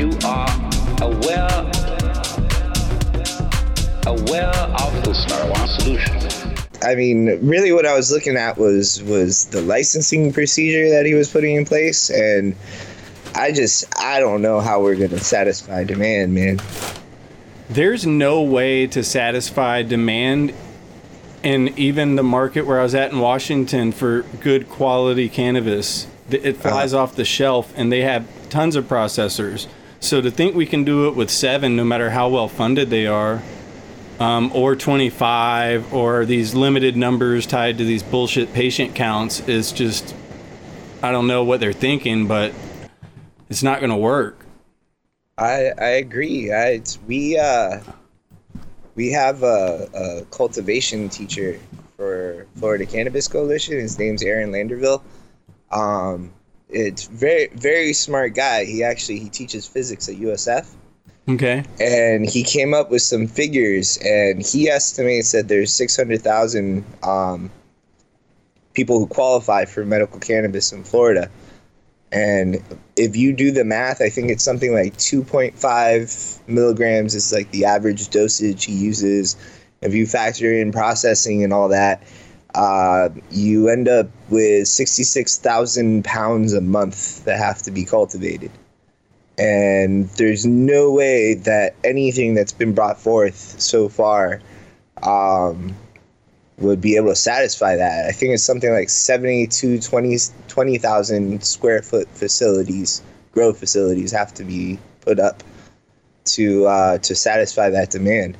you are aware aware of this marijuana solution. I mean, really, what I was looking at was was the licensing procedure that he was putting in place, and I just I don't know how we're gonna satisfy demand, man. There's no way to satisfy demand in even the market where I was at in Washington for good quality cannabis. It uh-huh. flies off the shelf, and they have tons of processors. So to think we can do it with seven, no matter how well funded they are, um, or 25, or these limited numbers tied to these bullshit patient counts, is just I don't know what they're thinking, but it's not going to work. I I agree. I it's, we uh we have a, a cultivation teacher for Florida Cannabis Coalition. His name's Aaron Landerville. Um, it's very very smart guy. He actually he teaches physics at USF. Okay. and he came up with some figures and he estimates that there's 600,000 um, people who qualify for medical cannabis in Florida. And if you do the math, I think it's something like 2.5 milligrams is like the average dosage he uses. If you factor in processing and all that, uh, you end up with 66,000 pounds a month that have to be cultivated and there's no way that anything that's been brought forth so far um, would be able to satisfy that. I think it's something like 70 to 20 20,000 square foot facilities, grow facilities, have to be put up to uh, to satisfy that demand.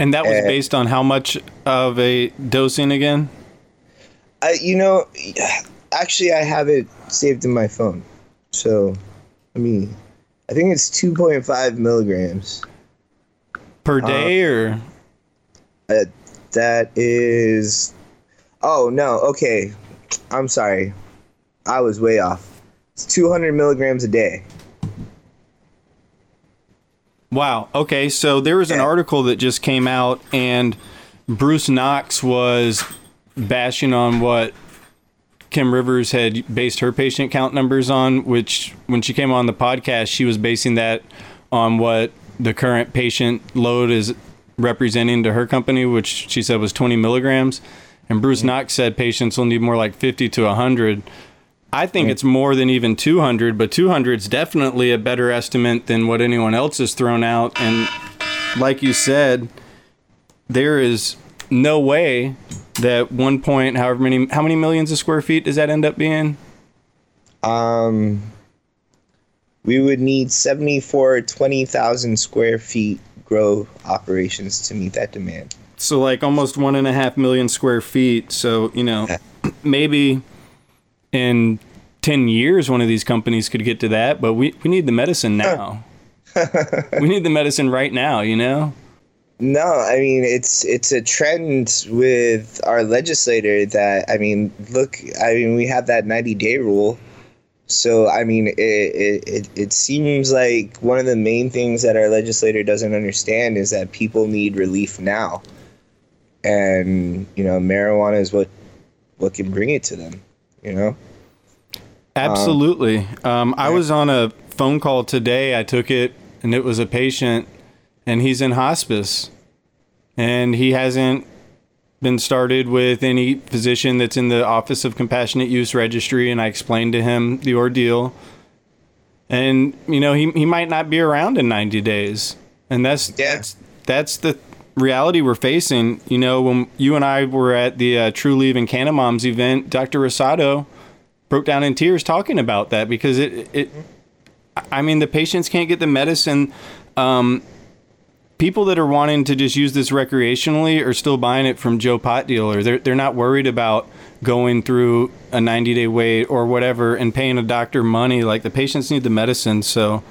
And that was Uh, based on how much of a dosing again? I, you know, actually, I have it saved in my phone, so I mean, I think it's 2.5 milligrams. Per day or Uh, that is. Oh no. Okay, I'm sorry. I was way off. It's 200 milligrams a day. Wow. Okay. So there was an Yeah. article that just came out, and Bruce Knox was bashing on what Kim Rivers had based her patient count numbers on, which when she came on the podcast, she was basing that on what the current patient load is representing to her company, which she said was 20 milligrams. And Bruce mm-hmm. Knox said patients will need more like 50 to 100. I think it's more than even 200, but 200 is definitely a better estimate than what anyone else has thrown out. And like you said, there is no way that one point, however many, how many millions of square feet does that end up being? Um, we would need 74 20,000 square feet grow operations to meet that demand. So like almost one and a half million square feet. So you know, maybe in ten years one of these companies could get to that, but we we need the medicine now. we need the medicine right now. You know. No, I mean it's it's a trend with our legislator that I mean, look, I mean we have that 90 day rule. So I mean it, it it it seems like one of the main things that our legislator doesn't understand is that people need relief now. And, you know, marijuana is what what can bring it to them, you know? Absolutely. Um, I was on a phone call today. I took it, and it was a patient, and he's in hospice, and he hasn't been started with any physician that's in the Office of Compassionate Use Registry. And I explained to him the ordeal, and you know he he might not be around in ninety days, and that's Yeah. that's that's the reality we're facing. You know, when you and I were at the uh, Trulieve and Canna Moms event, Dr. Rosado broke down in tears talking about that because it it I mean the patients can't get the medicine um people that are wanting to just use this recreationally are still buying it from Joe Pot dealer they're they're not worried about going through a 90 day wait or whatever and paying a doctor money like the patients need the medicine so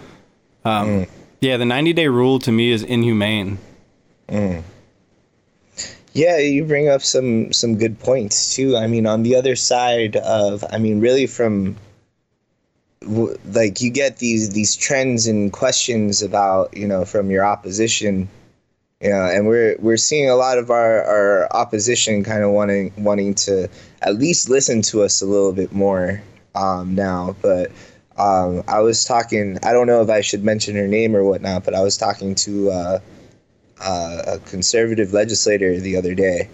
um yeah the 90 day rule to me is inhumane Yeah, you bring up some some good points too. I mean, on the other side of, I mean, really from like you get these these trends and questions about you know from your opposition, you know, and we're we're seeing a lot of our our opposition kind of wanting wanting to at least listen to us a little bit more um, now, but. um, I was talking. I don't know if I should mention her name or whatnot, but I was talking to uh, uh, a conservative legislator the other day,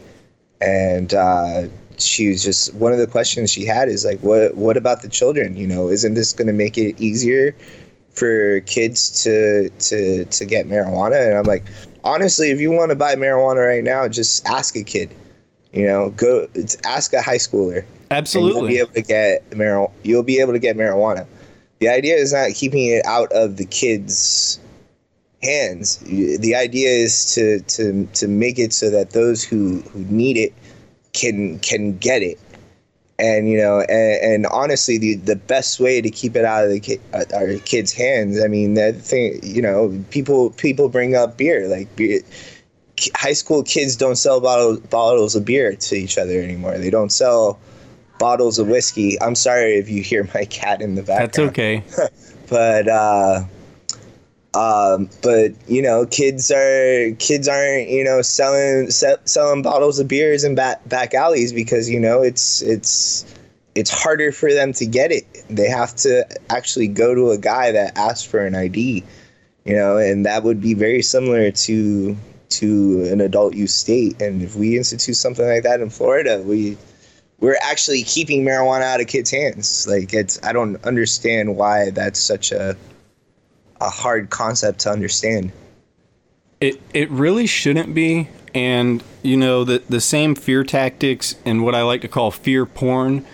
and uh, she was just one of the questions she had is like, "What what about the children? You know, isn't this going to make it easier for kids to to to get marijuana?" And I'm like, honestly, if you want to buy marijuana right now, just ask a kid. You know, go ask a high schooler. Absolutely. You'll be able to get marijuana. You'll be able to get marijuana. The idea is not keeping it out of the kids' hands. The idea is to to to make it so that those who who need it can can get it. And you know, and, and honestly, the the best way to keep it out of the ki- uh, our kids' hands. I mean, that thing. You know, people people bring up beer like beer high school kids don't sell bottles bottles of beer to each other anymore. They don't sell bottles of whiskey. I'm sorry if you hear my cat in the background. That's okay. but uh, um, but you know, kids are kids aren't you know selling se- selling bottles of beers in back back alleys because you know it's it's it's harder for them to get it. They have to actually go to a guy that asks for an ID, you know, and that would be very similar to to an adult use state. And if we institute something like that in Florida, we we're actually keeping marijuana out of kids' hands. Like it's I don't understand why that's such a a hard concept to understand. It it really shouldn't be. And you know the the same fear tactics and what I like to call fear porn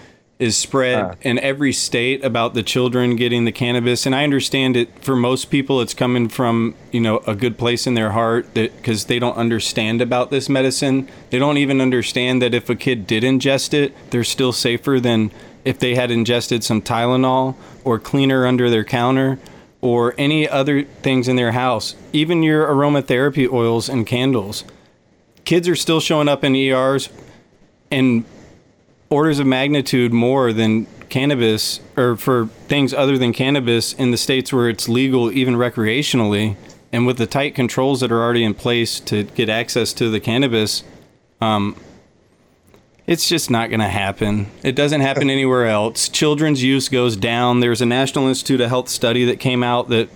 is spread in every state about the children getting the cannabis. And I understand it for most people, it's coming from you know a good place in their heart that because they don't understand about this medicine. They don't even understand that if a kid did ingest it, they're still safer than if they had ingested some Tylenol or cleaner under their counter or any other things in their house, even your aromatherapy oils and candles. Kids are still showing up in ERs in orders of magnitude more than cannabis or for things other than cannabis in the states where it's legal even recreationally and with the tight controls that are already in place to get access to the cannabis um, it's just not going to happen. It doesn't happen anywhere else. Children's use goes down. There's a National Institute of Health study that came out that,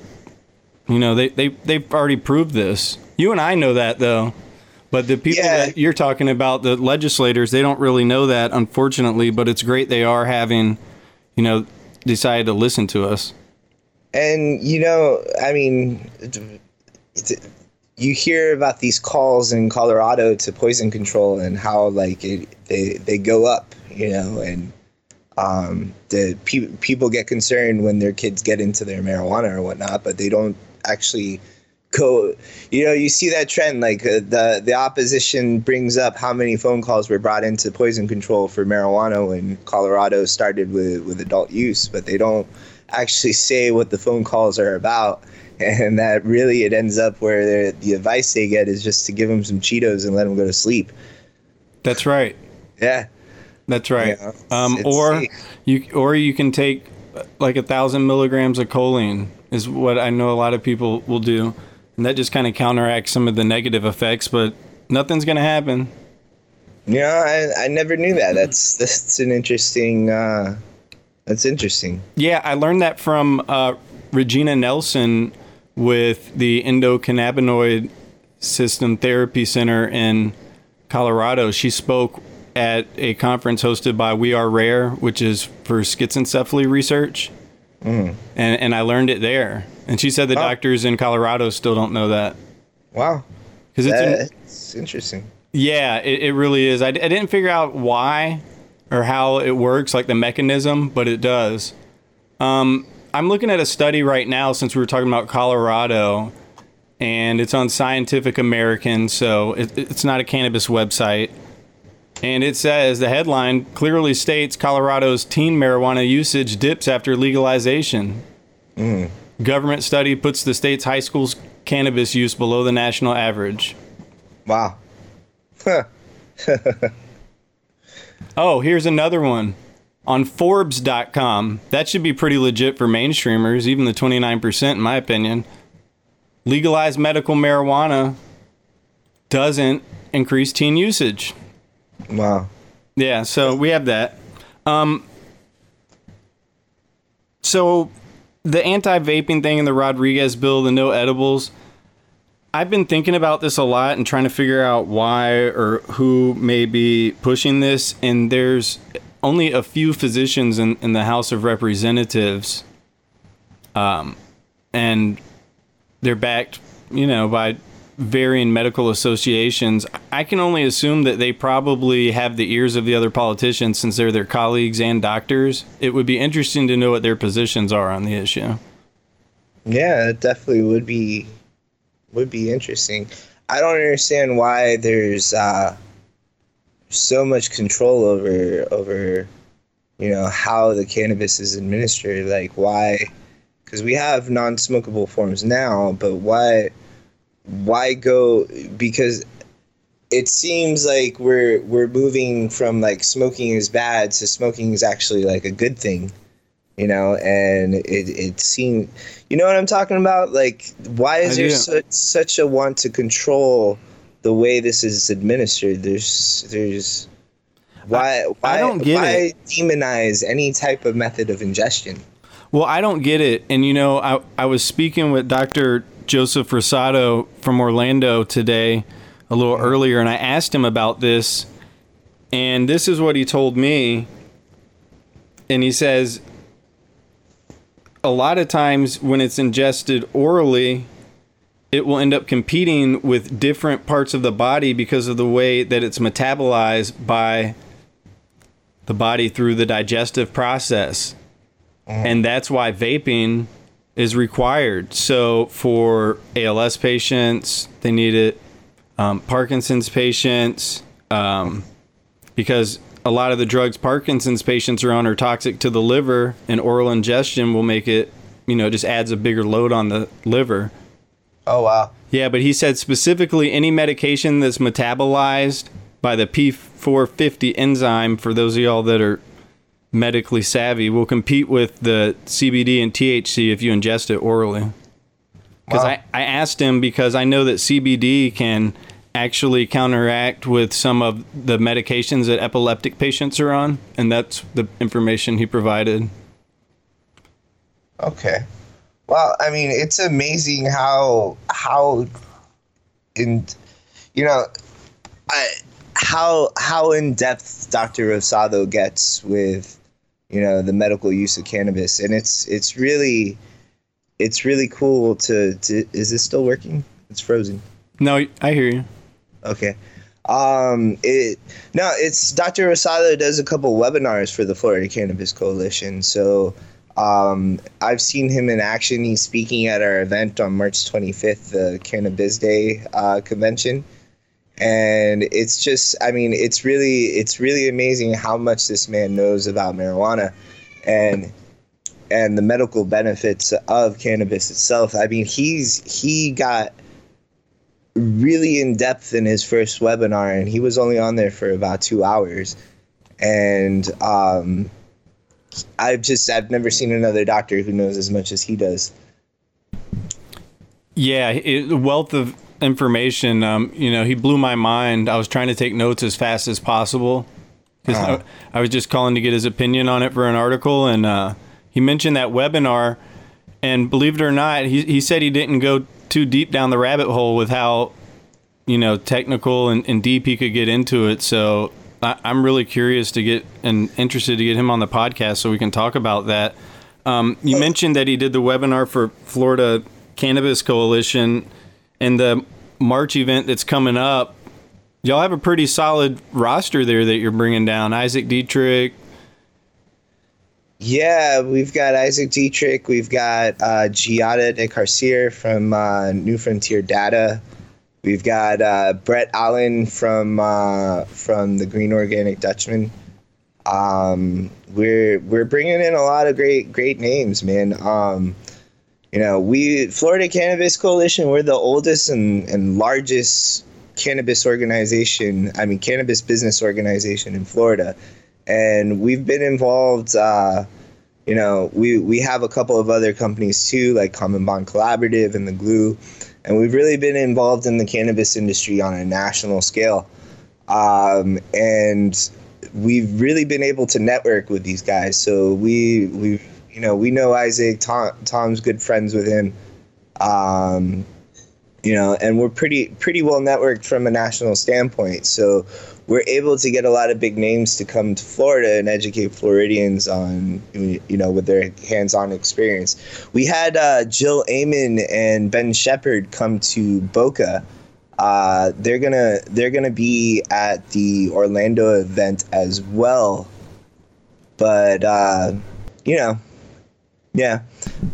you know, they, they, they've already proved this. You and I know that, though. But the people Yeah. that you're talking about, the legislators, they don't really know that, unfortunately. But it's great they are having, you know, decided to listen to us. And you know, I mean, you hear about these calls in Colorado to poison control and how like it, they they go up, you know, and um, the pe- people get concerned when their kids get into their marijuana or whatnot, but they don't actually go. You know, you see that trend like uh, the the opposition brings up how many phone calls were brought into poison control for marijuana when Colorado started with with adult use, but they don't actually say what the phone calls are about. And that really it ends up where the advice they get is just to give them some Cheetos and let them go to sleep. That's right. Yeah. That's right. Yeah, it's- um, or safe. you or you can take like a thousand milligrams of choline is what I know a lot of people will do, and that just kind of counteracts some of the negative effects. But nothing's gonna happen. You know, I, I never knew that. That's that's an interesting. Uh, that's interesting. Yeah, I learned that from uh, Regina Nelson with the endocannabinoid system therapy center in Colorado. She spoke at a conference hosted by We Are Rare, which is for schizencephaly research. And, and I learned it there. And she said the Wow. doctors in Colorado still don't know that. Wow, Because it's, an- interesting. yeah, it, it really is. I, I didn't figure out why or how it works, like the mechanism, but it does. Um, I'm looking at a study right now since we were talking about Colorado, and it's on Scientific American, so it, it's not a cannabis website. And it says the headline clearly states Colorado's teen marijuana usage dips after legalization. Government study puts the state's high school's cannabis use below the national average. Wow. Oh, here's another one on Forbes.com. That should be pretty legit for mainstreamers, even the 29%, in my opinion. Legalized medical marijuana doesn't increase teen usage. Wow. Yeah, so we have that. Um, so the anti-vaping thing in the Rodriguez bill, the no edibles. I've been thinking about this a lot and trying to figure out why or who may be pushing this. And there's only a few physicians in, in the House of Representatives. Um, and they're backed, you know, by varying medical associations. I can only assume that they probably have the ears of the other politicians since they're their colleagues and doctors. It would be interesting to know what their positions are on the issue. Yeah, it definitely would be would be interesting. I don't understand why there's uh, so much control over over you know how the cannabis is administered. Like why? Because we have non-smokable forms now, but why? Why go? Because it seems like we're we're moving from like smoking is bad to smoking is actually like a good thing you know and it it seemed you know what i'm talking about like why is I there such such a want to control the way this is administered there's there's why why don't get why it. demonize any type of method of ingestion Well, I don't get it. And you know, I, I was speaking with Dr. Joseph Rosado from Orlando today a little mm-hmm. earlier, and I asked him about this. And this is what he told me. And he says a lot of times when it's ingested orally, it will end up competing with different parts of the body because of the way that it's metabolized by the body through the digestive process and that's why vaping is required. So for ALS patients, they need it. Um, Parkinson's patients, um, because a lot of the drugs Parkinson's patients are on are toxic to the liver, and oral ingestion will make it, you know, just adds a bigger load on the liver. oh wow Yeah, but he said specifically any medication that's metabolized by the P450 enzyme, for those of y'all that are medically savvy, will compete with the CBD and THC if you ingest it orally. Because Wow. I, I asked him because I know that CBD can actually counteract with some of the medications that epileptic patients are on, and that's the information he provided. Okay. Well, I mean, it's amazing how how in you know, I how how in depth Dr. Rosado gets with you know the medical use of cannabis, and it's it's really it's really cool to to. Is this still working? It's frozen. No, I hear you. Okay. Um, it no, it's Dr. Rosado does a couple webinars for the Florida Cannabis Coalition. So, um, I've seen him in action. He's speaking at our event on March 25th, the Cannabis Day uh, convention, and it's just, I mean, it's really, it's really amazing how much this man knows about marijuana, and and the medical benefits of cannabis itself. I mean, he's he got really in depth in his first webinar, and he was only on there for about two hours. And um, I've just I've never seen another doctor who knows as much as he does. Yeah, it, wealth of information. Um, you know, he blew my mind. I was trying to take notes as fast as possible because Uh-huh. I, I was just calling to get his opinion on it for an article, and uh, he mentioned that webinar. And believe it or not, he he said he didn't go too deep down the rabbit hole with how you know technical and, and deep he could get into it. So I, I'm really curious to get and interested to get him on the podcast so we can talk about that. Um, you mentioned that he did the webinar for Florida Cannabis Coalition and the March event that's coming up. Y'all have a pretty solid roster there that you're bringing down. Isaac Dietrich. Yeah, we've got Isaac Dietrich, we've got uh, Giadha de Carcer from uh, New Frontier Data, we've got uh, Brett Allen from uh, from the Green Organic Dutchman. Um, we're we're bringing in a lot of great great names, man. Um, you know, we Florida Cannabis Coalition. We're the oldest and, and largest cannabis organization. I mean, cannabis business organization in Florida, and we've been involved. Uh, you know, we we have a couple of other companies too, like Common Bond Collaborative and the Glue, and we've really been involved in the cannabis industry on a national scale. Um, and we've really been able to network with these guys. So we we You know, we know Isaac. Tom, Tom's good friends with him. Um, you know, and we're pretty pretty well networked from a national standpoint. So we're able to get a lot of big names to come to Florida and educate Floridians on, you know, with their hands-on experience. We had uh, Jill Amon and Ben Shepard come to Boca. Uh, they're gonna they're gonna be at the Orlando event as well, but uh, you know, yeah,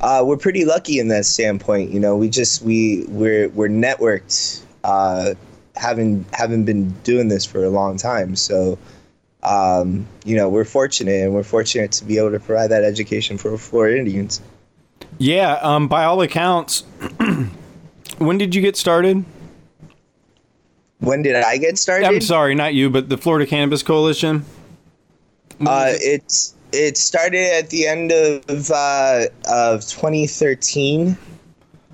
uh, we're pretty lucky in that standpoint. You know, we just we we're we're networked, uh, having having been doing this for a long time. So, um, you know, we're fortunate, and we're fortunate to be able to provide that education for Florida Indians. Yeah, um, by all accounts, when did you get started? When did I get started? I'm sorry, not you, but the Florida Cannabis Coalition. Uh, it's it started at the end of uh, of 2013,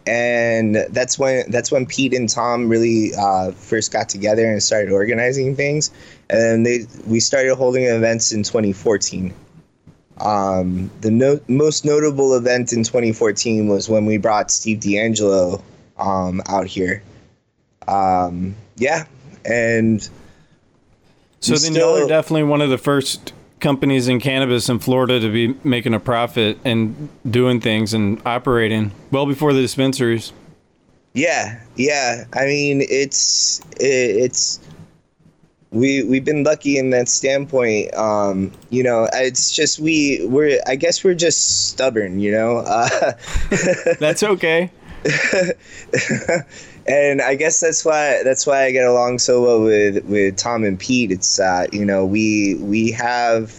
and that's when that's when Pete and Tom really uh, first got together and started organizing things. And then they we started holding events in 2014. Um, the no- most notable event in 2014 was when we brought Steve DeAngelo um, out here. Um, yeah, and so we then still- y'all are definitely one of the first companies in cannabis in Florida to be making a profit and doing things and operating well before the dispensaries. Yeah, yeah. I mean, it's it's we we've been lucky in that standpoint. Um, you know, it's just we we're I guess we're just stubborn. You know, uh, That's okay. and I guess that's why that's why I get along so well with with Tom and Pete. It's uh, you know we we have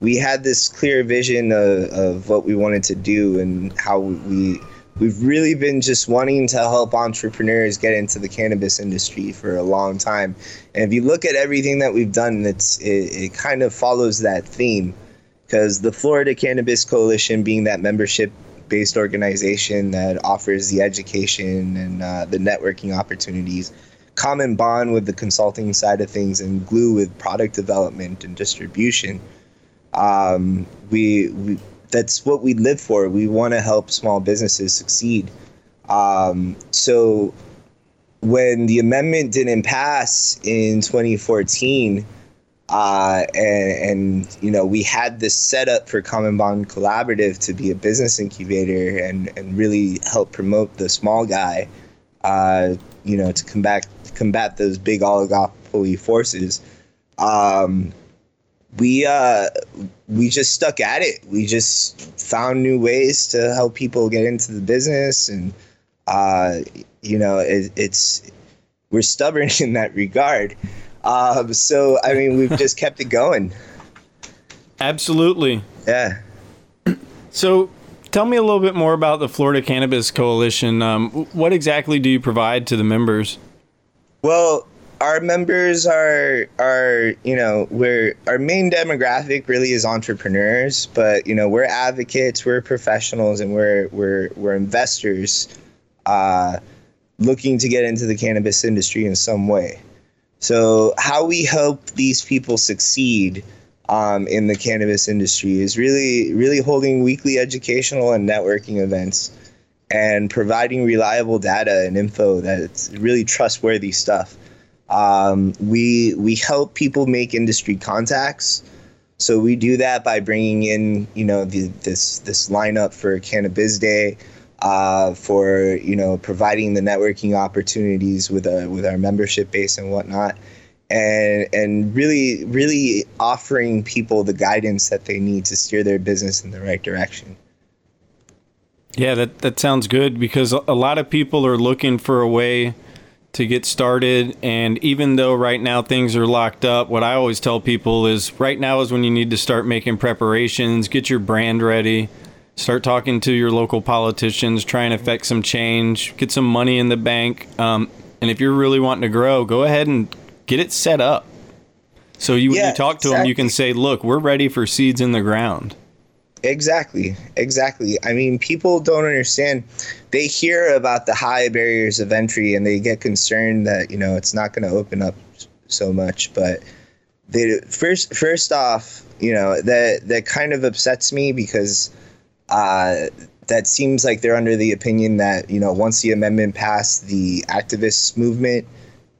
we had this clear vision of, of what we wanted to do and how we we've really been just wanting to help entrepreneurs get into the cannabis industry for a long time. And if you look at everything that we've done, it's it, it kind of follows that theme because the Florida Cannabis Coalition being that membership based organization that offers the education and uh, the networking opportunities. Common bond with the consulting side of things and glue with product development and distribution. Um, we, we that's what we live for. We want to help small businesses succeed. Um, so when the amendment didn't pass in 2014 uh, and, and you know we had this setup for Common Bond Collaborative to be a business incubator and, and really help promote the small guy, uh, you know, to combat combat those big oligopoly forces. Um, we uh, we just stuck at it. We just found new ways to help people get into the business, and uh, you know, it, it's we're stubborn in that regard. Um, so I mean, we've just kept it going. Absolutely. Yeah. So, tell me a little bit more about the Florida Cannabis Coalition. Um, what exactly do you provide to the members? Well, our members are are you know we're our main demographic really is entrepreneurs, but you know we're advocates, we're professionals, and we're we're we're investors, uh, looking to get into the cannabis industry in some way. So how we help these people succeed um, in the cannabis industry is really really holding weekly educational and networking events and providing reliable data and info that's really trustworthy stuff. Um, we we help people make industry contacts. So we do that by bringing in, you know, the, this this lineup for Cannabis Day, uh, for you know providing the networking opportunities with a with our membership base and whatnot, and and really really offering people the guidance that they need to steer their business in the right direction. Yeah, that, that sounds good because a lot of people are looking for a way to get started. And even though right now things are locked up, what I always tell people is right now is when you need to start making preparations, get your brand ready, start talking to your local politicians, try and affect some change, get some money in the bank. Um, and if you're really wanting to grow, go ahead and get it set up. So you, when you talk to them, you can say, look, we're ready for seeds in the ground. Exactly, exactly. I mean, people don't understand. They hear about the high barriers of entry and they get concerned that you know it's not going to open up so much. But they first, first off, you know that that kind of upsets me because uh, that seems like they're under the opinion that you know once the amendment passed, the activist movement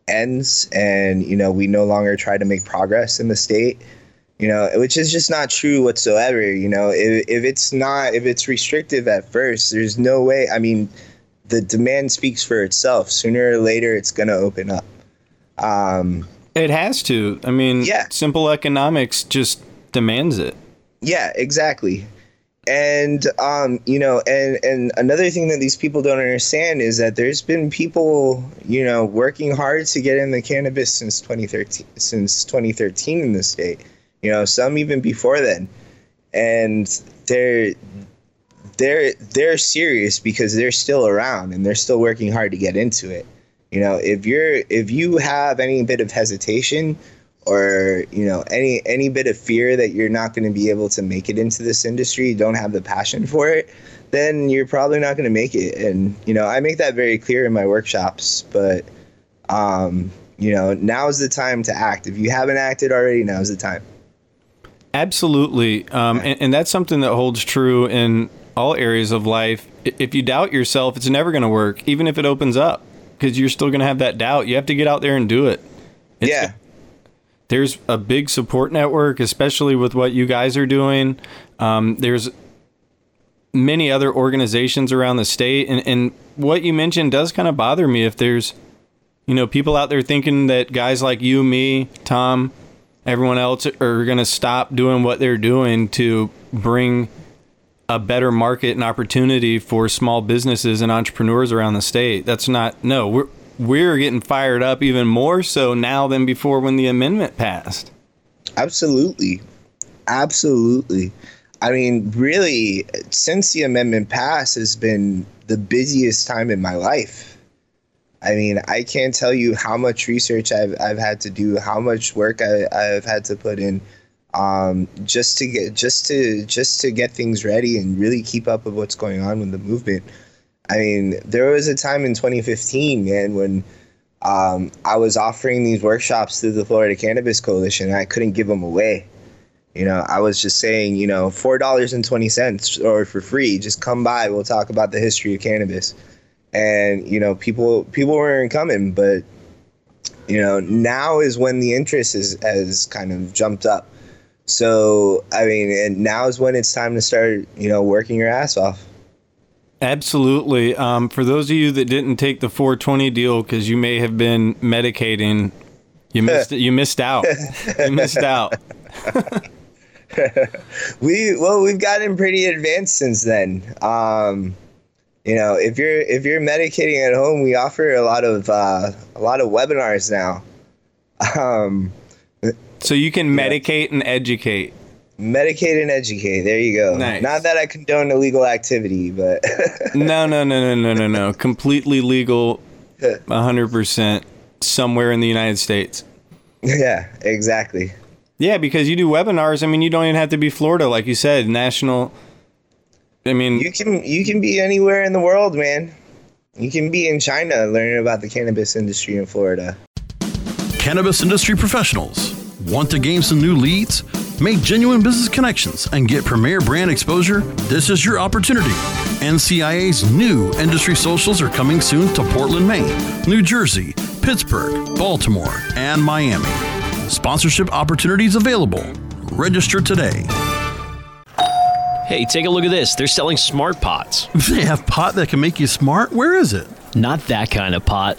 ends, and you know we no longer try to make progress in the state. You know, which is just not true whatsoever. You know, if, if it's not if it's restrictive at first, there's no way. I mean, the demand speaks for itself. Sooner or later, it's going to open up. Um, It has to. I mean, Yeah. simple economics just demands it. Yeah, exactly. And um, you know, and and another thing that these people don't understand is that there's been people, you know, working hard to get in the cannabis since 2013 since 2013 in the state. You know, some even before then. And they're they're they're serious because they're still around and they're still working hard to get into it. You know, if you're if you have any bit of hesitation or you know any any bit of fear that you're not going to be able to make it into this industry, you don't have the passion for it, then you're probably not going to make it. And you know, I make that very clear in my workshops. But um, you know, now is the time to act. If you haven't acted already, now is the time. Absolutely. Um, and, and that's something that holds true in all areas of life. If you doubt yourself, it's never going to work, even if it opens up, because you're still going to have that doubt. You have to get out there and do it. It's- yeah. There's a big support network, especially with what you guys are doing. Um, there's many other organizations around the state. And, and what you mentioned does kind of bother me if there's, you know, people out there thinking that guys like you, me, Tom, everyone else are going to stop doing what they're doing to bring a better market and opportunity for small businesses and entrepreneurs around the state. That's not no, we're we're getting fired up even more so now than before when the amendment passed. Absolutely. Absolutely. I mean, really, since the amendment passed has been the busiest time in my life. I mean, I can't tell you how much research I've, I've had to do, how much work I, I've had to put in, um, just to get just to just to get things ready and really keep up with what's going on with the movement. I mean, there was a time in 2015, man, when um, I was offering these workshops through the Florida Cannabis Coalition, I couldn't give them away. You know, I was just saying, you know, four dollars and twenty cents or for free, just come by. We'll talk about the history of cannabis, and you know, people people weren't coming, but you know, now is when the interest is has kind of jumped up. So I mean, and now is when it's time to start, you know, working your ass off. Absolutely. Um, for those of you that didn't take the 420 deal because you may have been medicating, you missed you missed out. You missed out. we well we've gotten pretty advanced since then um you know if you're if you're medicating at home we offer a lot of uh a lot of webinars now um So you can medicate and educate. Medicate and educate there you go Nice. not that i condone illegal activity but No, no, no, no, no, no, no. Completely legal, 100% somewhere in the United States. yeah exactly Yeah, because you do webinars. I mean, you don't even have to be Florida, like you said, national. I mean, you can you can be anywhere in the world man you can be in china learning about the cannabis industry in florida Cannabis industry professionals. Want to gain some new leads? Make genuine business connections and get premier brand exposure? This is your opportunity. NCIA's new industry socials are coming soon to Portland, Maine, New Jersey, Pittsburgh, Baltimore, and Miami. Sponsorship opportunities available. Register today. Hey, take a look at this. They're selling smart pots. They have pot that can make you smart. Where is it? Not that kind of pot.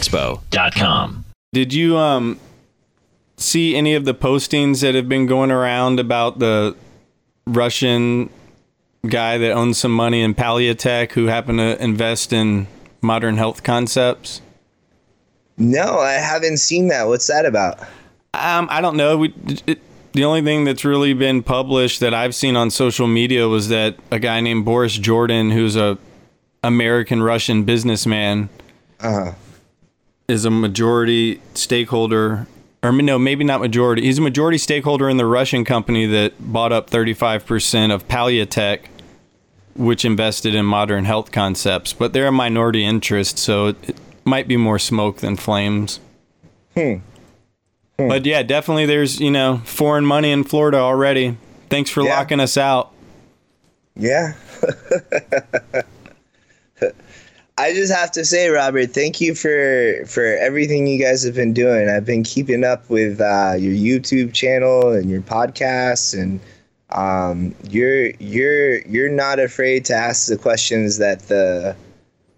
Did you um see any of the postings that have been going around about the Russian guy that owns some money in PalliaTech who happened to invest in modern health concepts? No, I haven't seen that. What's that about? Um, I don't know. We, it, the only thing that's really been published that I've seen on social media was that a guy named Boris Jordan, who's a American Russian businessman, Uh, is a majority stakeholder, or no, maybe not majority. He's a majority stakeholder in the Russian company that bought up 35% of PalliaTech, which invested in modern health concepts. But they're a minority interest, so it, might be more smoke than flames. Hmm. But yeah, definitely there's, you know, foreign money in Florida already. Thanks for Yeah. locking us out. yeah. I just have to say, Robert, thank you for for everything you guys have been doing. I've been keeping up with uh, your YouTube channel and your podcasts, and um, you're you're you're not afraid to ask the questions that the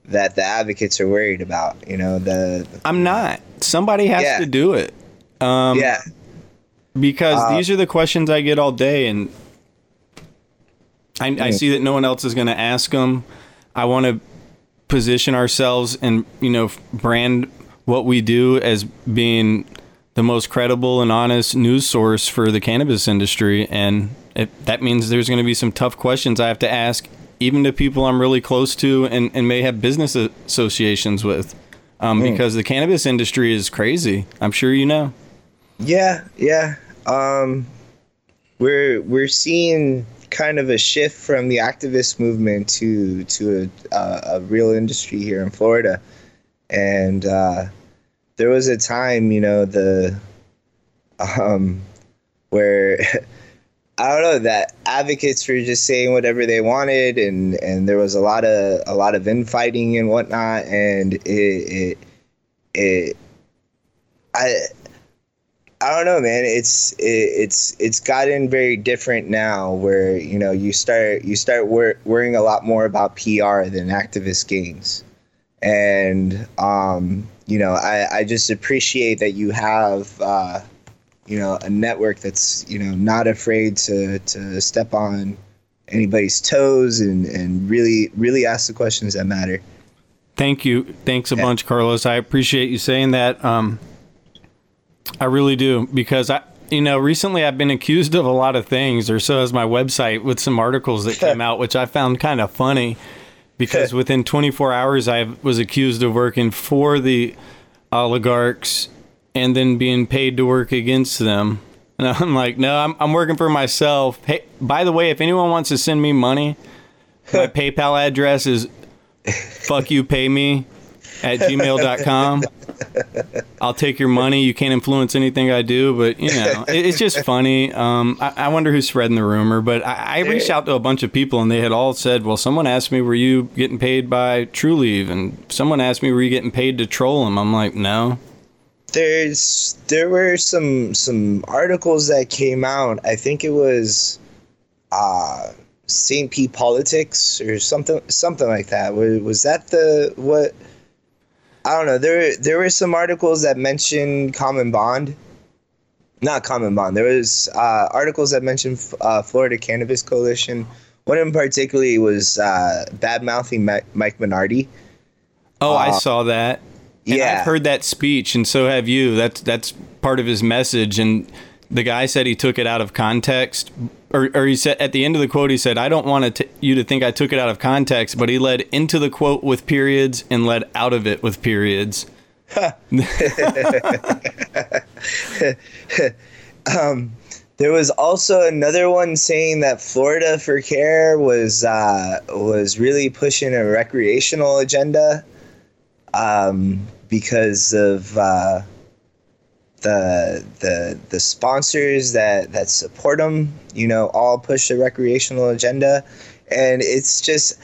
that the advocates are worried about. You know the I'm not. Somebody has Yeah. to do it. Um, yeah because Uh, these are the questions I get all day, and I, I see that no one else is going to ask them. I want to position ourselves and you know brand what we do as being the most credible and honest news source for the cannabis industry, and if that means there's going to be some tough questions I have to ask, even to people I'm really close to and, and may have business associations with. Um, Because the cannabis industry is crazy. I'm sure you know. Yeah, yeah. Um, we're we're seeing kind of a shift from the activist movement to to a, a, a real industry here in Florida, and uh, there was a time, you know, the um, where I don't know that advocates were just saying whatever they wanted, and and there was a lot of a lot of infighting and whatnot, and it it, it I. I don't know, man. It's it, it's it's gotten very different now, where you know you start you start wor- worrying a lot more about PR than activist gains, and um, you know I, I just appreciate that you have uh, you know a network that's you know not afraid to to step on anybody's toes and and really really ask the questions that matter. Thank you. Thanks a Yeah. bunch, Carlos. I appreciate you saying that. Um, I really do because I, you know, recently I've been accused of a lot of things, or so has my website with some articles that came out, which I found kind of funny because within 24 hours I was accused of working for the oligarchs and then being paid to work against them. And I'm like, no, I'm, I'm working for myself. Hey, by the way, if anyone wants to send me money, my PayPal address is fuck you pay me at gmail.com i'll take your money you can't influence anything i do but you know it, it's just funny um, I, I wonder who's spreading the rumor but I, I reached out to a bunch of people and they had all said well someone asked me were you getting paid by Trulieve and someone asked me were you getting paid to troll them i'm like no there's there were some some articles that came out. I think it was uh St. P Politics or something something like that. Was, was that the what I don't know. There there were some articles that mentioned Common Bond. Not Common Bond. There was uh, articles that mentioned uh, Florida Cannabis Coalition. One in particularly was uh, bad mouthing Mike, Minardi. oh i saw that and yeah. i've heard that speech and so have you that's that's part of his message and the guy said he took it out of context or, or he said at the end of the quote he said i don't want to you to think i took it out of context but he led into the quote with periods and led out of it with periods There was also another one saying that Florida for Care was uh, was really pushing a recreational agenda. um, because of uh, the the the sponsors that that support them. You know, all push the recreational agenda, and it's just.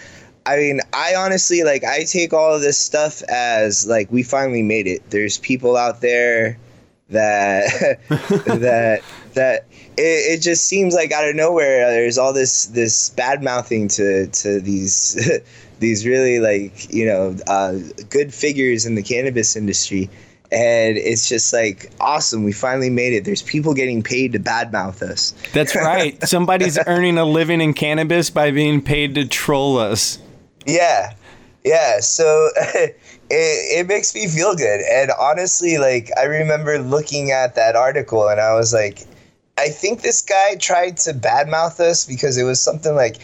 I mean, I honestly like I take all of this stuff as like we finally made it. There's people out there that that that it, it just seems like out of nowhere there's all this this bad mouthing to to these these really like you know uh, good figures in the cannabis industry and it's just like awesome we finally made it there's people getting paid to badmouth us That's right. Somebody's earning a living in cannabis by being paid to troll us. Yeah, yeah. So it, it makes me feel good. And honestly, like I remember looking at that article and I was like, I think this guy tried to badmouth us because it was something like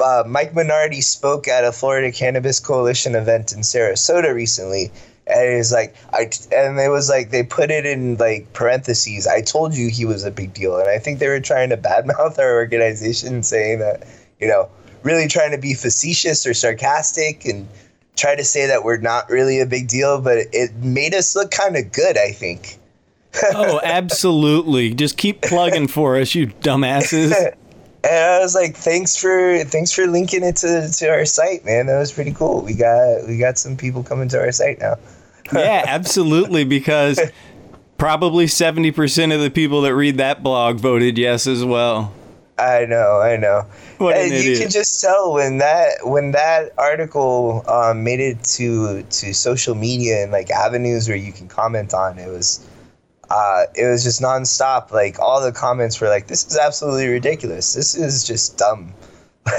uh, Mike Minardi spoke at a Florida Cannabis Coalition event in Sarasota recently. And it was like I and it was like they put it in like parentheses. I told you he was a big deal, and I think they were trying to badmouth our organization, saying that you know really trying to be facetious or sarcastic and try to say that we're not really a big deal, but it made us look kind of good, I think. Oh, absolutely. Just keep plugging for us, you dumbasses. And I was like, thanks for thanks for linking it to, to our site, man. That was pretty cool. We got we got some people coming to our site now. Yeah, absolutely. Because probably 70% of the people that read that blog voted yes as well. I know, I know. What an and you idiot. can just tell when that when that article um, made it to to social media and like avenues where you can comment on. It was uh, it was just nonstop. Like all the comments were like, "This is absolutely ridiculous. This is just dumb."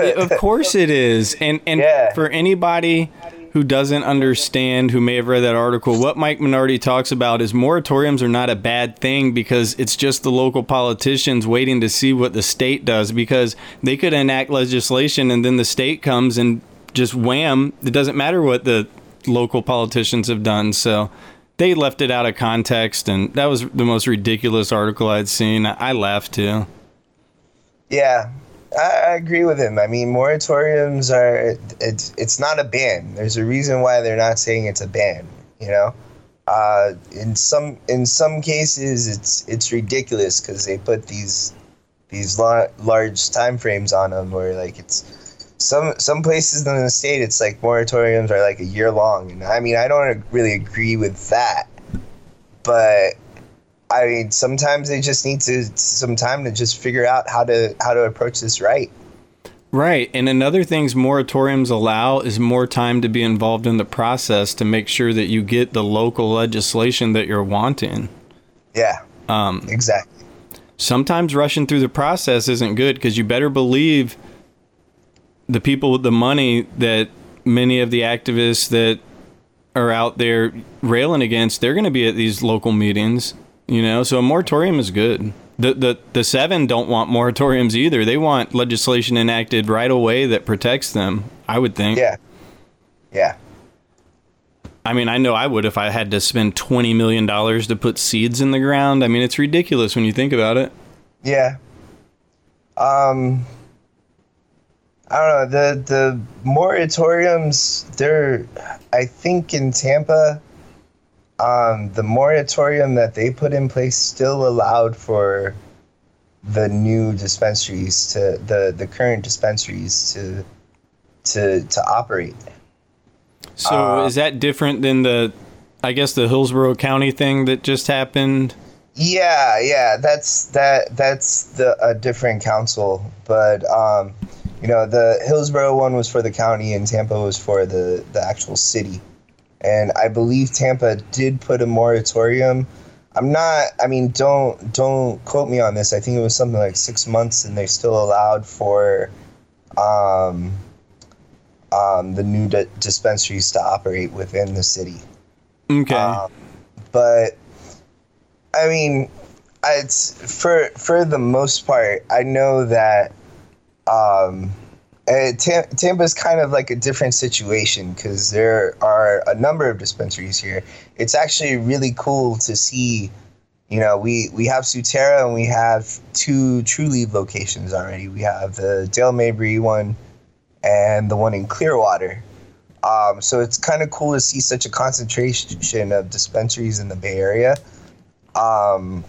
Yeah, of course it is. And and Yeah. for anybody who doesn't understand who may have read that article, what Mike Minardi talks about is moratoriums are not a bad thing because it's just the local politicians waiting to see what the state does because they could enact legislation and then the state comes and just wham, it doesn't matter what the local politicians have done. So they left it out of context and that was the most ridiculous article I'd seen. I laughed too. Yeah, I, agree with him. I mean, moratoriums are it's it's not a ban. There's a reason why they're not saying it's a ban. You know, uh, in some in some cases it's it's ridiculous because they put these these la- large time frames on them where like it's some some places in the state it's like moratoriums are like a year long and i mean i don't really agree with that but I mean, sometimes they just need to some time to just figure out how to how to approach this right. Right. And another things moratoriums allow is more time to be involved in the process to make sure that you get the local legislation that you're wanting. Yeah, Um, exactly. sometimes rushing through the process isn't good because you better believe the people with the money that many of the activists that are out there railing against, they're going to be at these local meetings, you know? So a moratorium is good. The, the, the seven don't want moratoriums either. They want legislation enacted right away that protects them, I would think. Yeah, yeah, I mean, I know I would if I had to spend $20 million to put seeds in the ground. I mean, it's ridiculous when you think about it. yeah. Um, I don't know the the moratoriums. They're, I think in Tampa, um, the moratorium that they put in place still allowed for the new dispensaries to the the current dispensaries to to to operate. So Uh, is that different than the, I guess the Hillsborough County thing that just happened? Yeah, yeah, that's that that's the a different council, but um, you know, the Hillsborough one was for the county and Tampa was for the the actual city. And I believe Tampa did put a moratorium. I'm not I mean, don't don't quote me on this. I think it was something like 6 months and they still allowed for um um, the new di- dispensaries to operate within the city Okay. Um, but I mean, it's for for the most part. I know that um, uh, Tam- Tampa's kind of like a different situation because there are a number of dispensaries here. It's actually really cool to see. You know, we we have Surterra and we have two Trulieve locations already. We have the Dale Mabry one and the one in Clearwater. Um, so it's kind of cool to see such a concentration of dispensaries in the Bay Area. Um,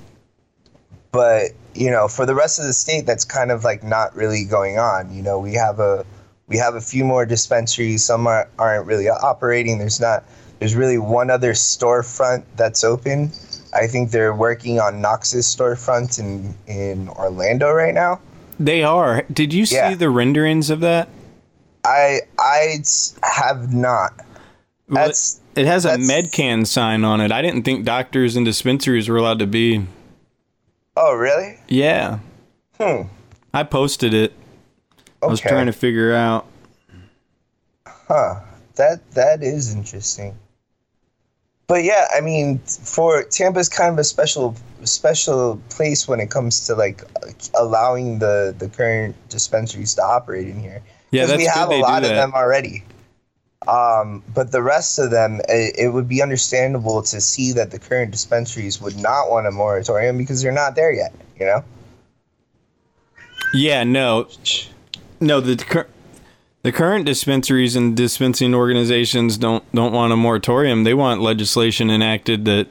but you know, for the rest of the state, that's kind of like not really going on. You know, we have a we have a few more dispensaries. Some are, aren't really operating. There's not. There's really one other storefront that's open. I think they're working on Knox's storefront in in Orlando right now. They are. Did you see Yeah. the renderings of that? I I have not. Well, That's it has a MedCan sign on it. I didn't think doctors and dispensaries were allowed to be. Oh really? Yeah. Hmm. I posted it. Okay. I was trying to figure out. Huh. That that is interesting. But yeah, I mean, for Tampa's kind of a special special place when it comes to like allowing the the current dispensaries to operate in here. Yeah, that's we good have they a lot do of that. them already. Um, but the rest of them, it, it would be understandable to see that the current dispensaries would not want a moratorium because they're not there yet. You know. Yeah, no, no. The cur- the current dispensaries and dispensing organizations don't don't want a moratorium. They want legislation enacted that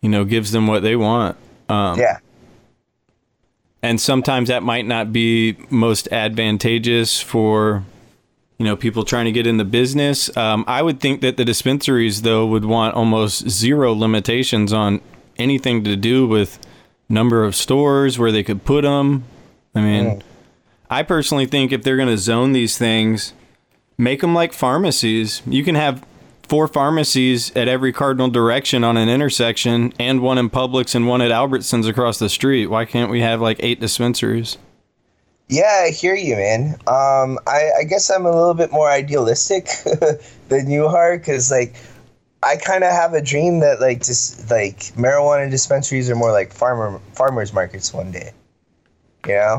you know gives them what they want. Um, Yeah. and sometimes that might not be most advantageous for you know people trying to get in the business um, i would think that the dispensaries though would want almost zero limitations on anything to do with number of stores where they could put them i mean i personally think if they're going to zone these things make them like pharmacies you can have four pharmacies at every cardinal direction on an intersection and one in Publix and one at Albertsons across the street. Why can't we have like eight dispensaries? Yeah, I hear you, man. Um, I, I guess I'm a little bit more idealistic than you are, because like, I kind of have a dream that like just like marijuana dispensaries are more like farmer farmers markets one day. You know,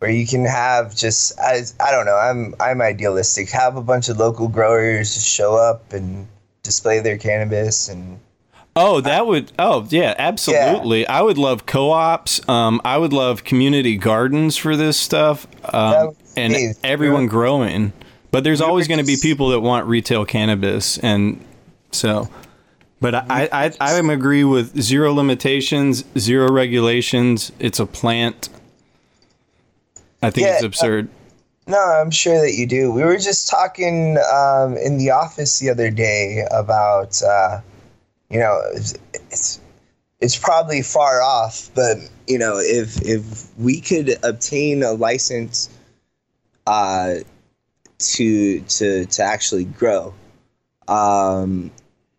where you can have just as I don't know. I'm I'm idealistic. Have a bunch of local growers show up and display their cannabis and Oh, that would. Oh, yeah, absolutely. I would love co-ops. Um, I would love community gardens for this stuff, um, and everyone growing. But there's always going to be people that want retail cannabis, and so. But I, I, I am agree with zero limitations, zero regulations. It's a plant. I think Yeah, it's uh, absurd. No, I'm sure that you do. We were just talking um, in the office the other day about, uh, you know, it's, it's it's probably far off, but you know, if if we could obtain a license uh, to to to actually grow, um,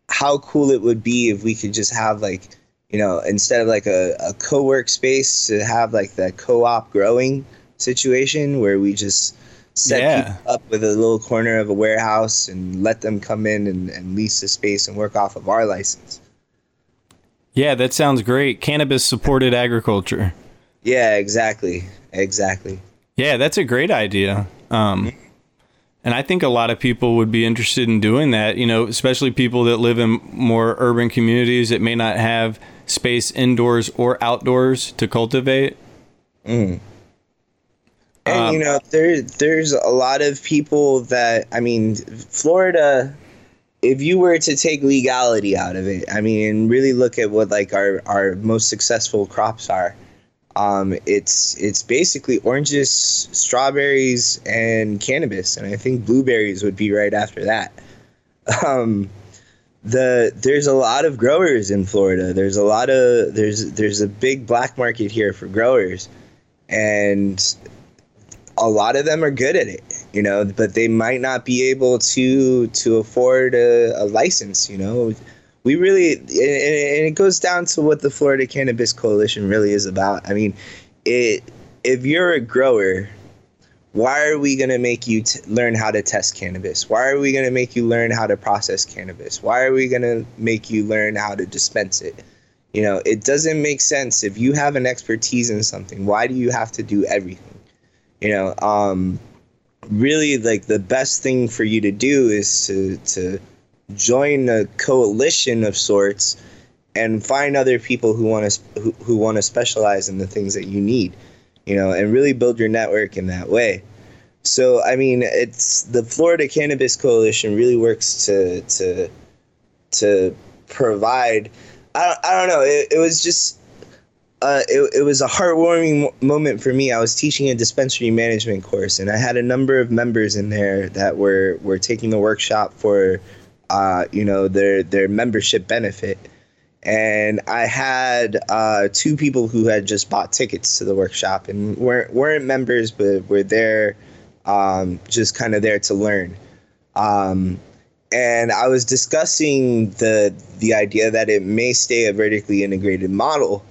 how cool it would be if we could just have like, you know, instead of like a, a co-work space to have like that co-op growing situation where we just set Yeah. people up with a little corner of a warehouse and let them come in and, and lease the space and work off of our license. Yeah, that sounds great. Cannabis supported agriculture. Yeah, exactly. Exactly. Yeah, that's a great idea. Um, and I think a lot of people would be interested in doing that, you know, especially people that live in more urban communities that may not have space indoors or outdoors to cultivate. And Um, you know, there there's a lot of people that I mean, Florida. If you were to take legality out of it, I mean, and really look at what like our our most successful crops are, um, it's it's basically oranges, strawberries, and cannabis, and I think blueberries would be right after that. Um, the there's a lot of growers in Florida. There's a lot of there's there's a big black market here for growers, and a lot of them are good at it, you know, but they might not be able to to afford a, a license, you know. We really, and it goes down to what the Florida Cannabis Coalition really is about. I mean, it if you're a grower, why are we going to make you t- learn how to test cannabis? Why are we going to make you learn how to process cannabis? Why are we going to make you learn how to dispense it? You know, it doesn't make sense if you have an expertise in something. Why do you have to do everything? You know um really like the best thing for you to do is to to join a coalition of sorts and find other people who want to who, who want to specialize in the things that you need you know and really build your network in that way so I mean, it's the Florida Cannabis Coalition really works to to to provide. I don't, I don't know. It, it was just uh, it, it was a heartwarming moment for me. I was teaching a dispensary management course, and I had a number of members in there that were were taking the workshop for, uh, you know, their their membership benefit. And I had uh, two people who had just bought tickets to the workshop and weren't weren't members, but were there, um, just kind of there to learn. Um, and I was discussing the the idea that it may stay a vertically integrated model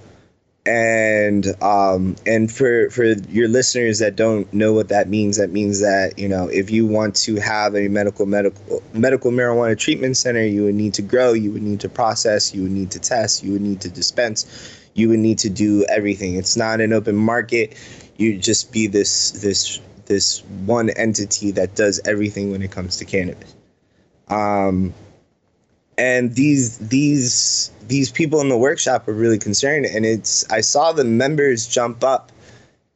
and um, and for for your listeners that don't know what that means, that means that you know if you want to have a medical medical medical marijuana treatment center, you would need to grow, you would need to process, you would need to test, you would need to dispense, you would need to do everything. It's not an open market. You just be this this this one entity that does everything when it comes to cannabis. Um, and these these these people in the workshop were really concerned. And it's i saw the members jump up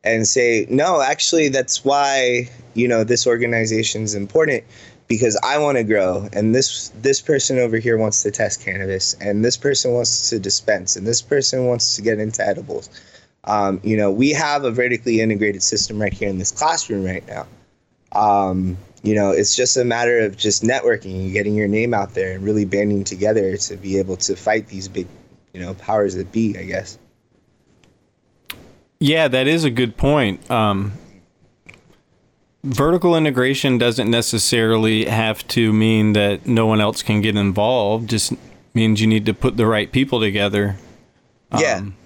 and say no actually that's why you know this organization is important because i want to grow. And this this person over here wants to test cannabis and this person wants to dispense and this person wants to get into edibles. Um, you know we have a vertically integrated system right here in this classroom right now. Um, you know, it's just a matter of just networking and getting your name out there and really banding together to be able to fight these big, you know, powers that be, I guess. Yeah, that is a good point. Um, vertical integration doesn't necessarily have to mean that no one else can get involved. Just means you need to put the right people together. Yeah. Um,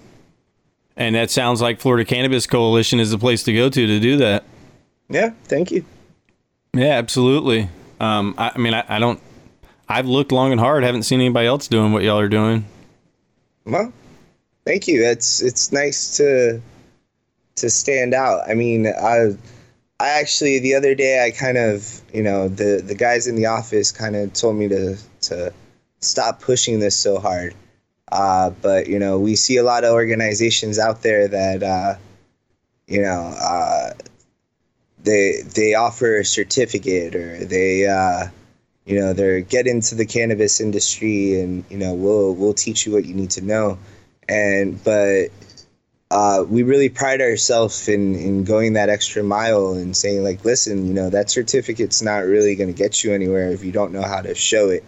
and that sounds like Florida Cannabis Coalition is the place to go to to do that. Yeah. Thank you. Yeah, absolutely. Um, I, I mean, I, I don't. I've looked long and hard. Haven't seen anybody else doing what y'all are doing. Well, thank you. It's it's nice to to stand out. I mean, I I actually the other day I kind of you know the the guys in the office kind of told me to to stop pushing this so hard. Uh, but you know we see a lot of organizations out there that uh, you know uh, they they offer a certificate or they uh, you know they're get into the cannabis industry and you know we'll we'll teach you what you need to know. And but uh, we really pride ourselves in in going that extra mile and saying like listen you know that certificate's not really going to get you anywhere if you don't know how to show it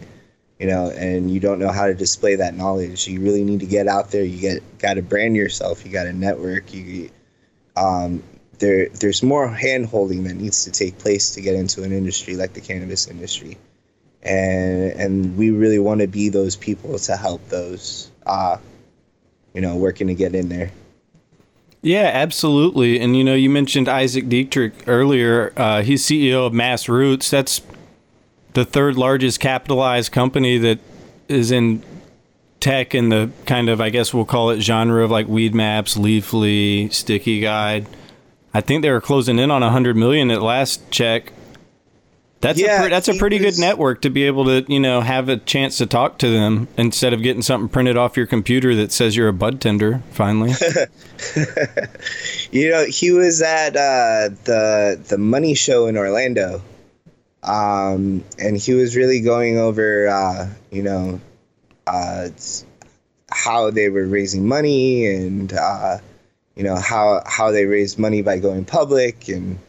you know and you don't know how to display that knowledge. You really need to get out there. You get got to brand yourself. You got to network. You um, there there's more hand holding that needs to take place to get into an industry like the cannabis industry and and we really want to be those people to help those uh you know working to get in there Yeah, absolutely. And you know, you mentioned Isaac Dietrich earlier. Uh, he's CEO of MassRoots. That's the third largest capitalized company that is in tech in the kind of, I guess we'll call it genre of like Weedmaps, Leafly, Sticky Guide. I think they were closing in on a hundred million at last check. That's Yeah, a pre- that's a pretty was- good network to be able to you know have a chance to talk to them instead of getting something printed off your computer that says you're a bud tender. Finally, you know he was at uh the the money show in orlando um and he was really going over uh you know uh how they were raising money and uh you know how how they raised money by going public and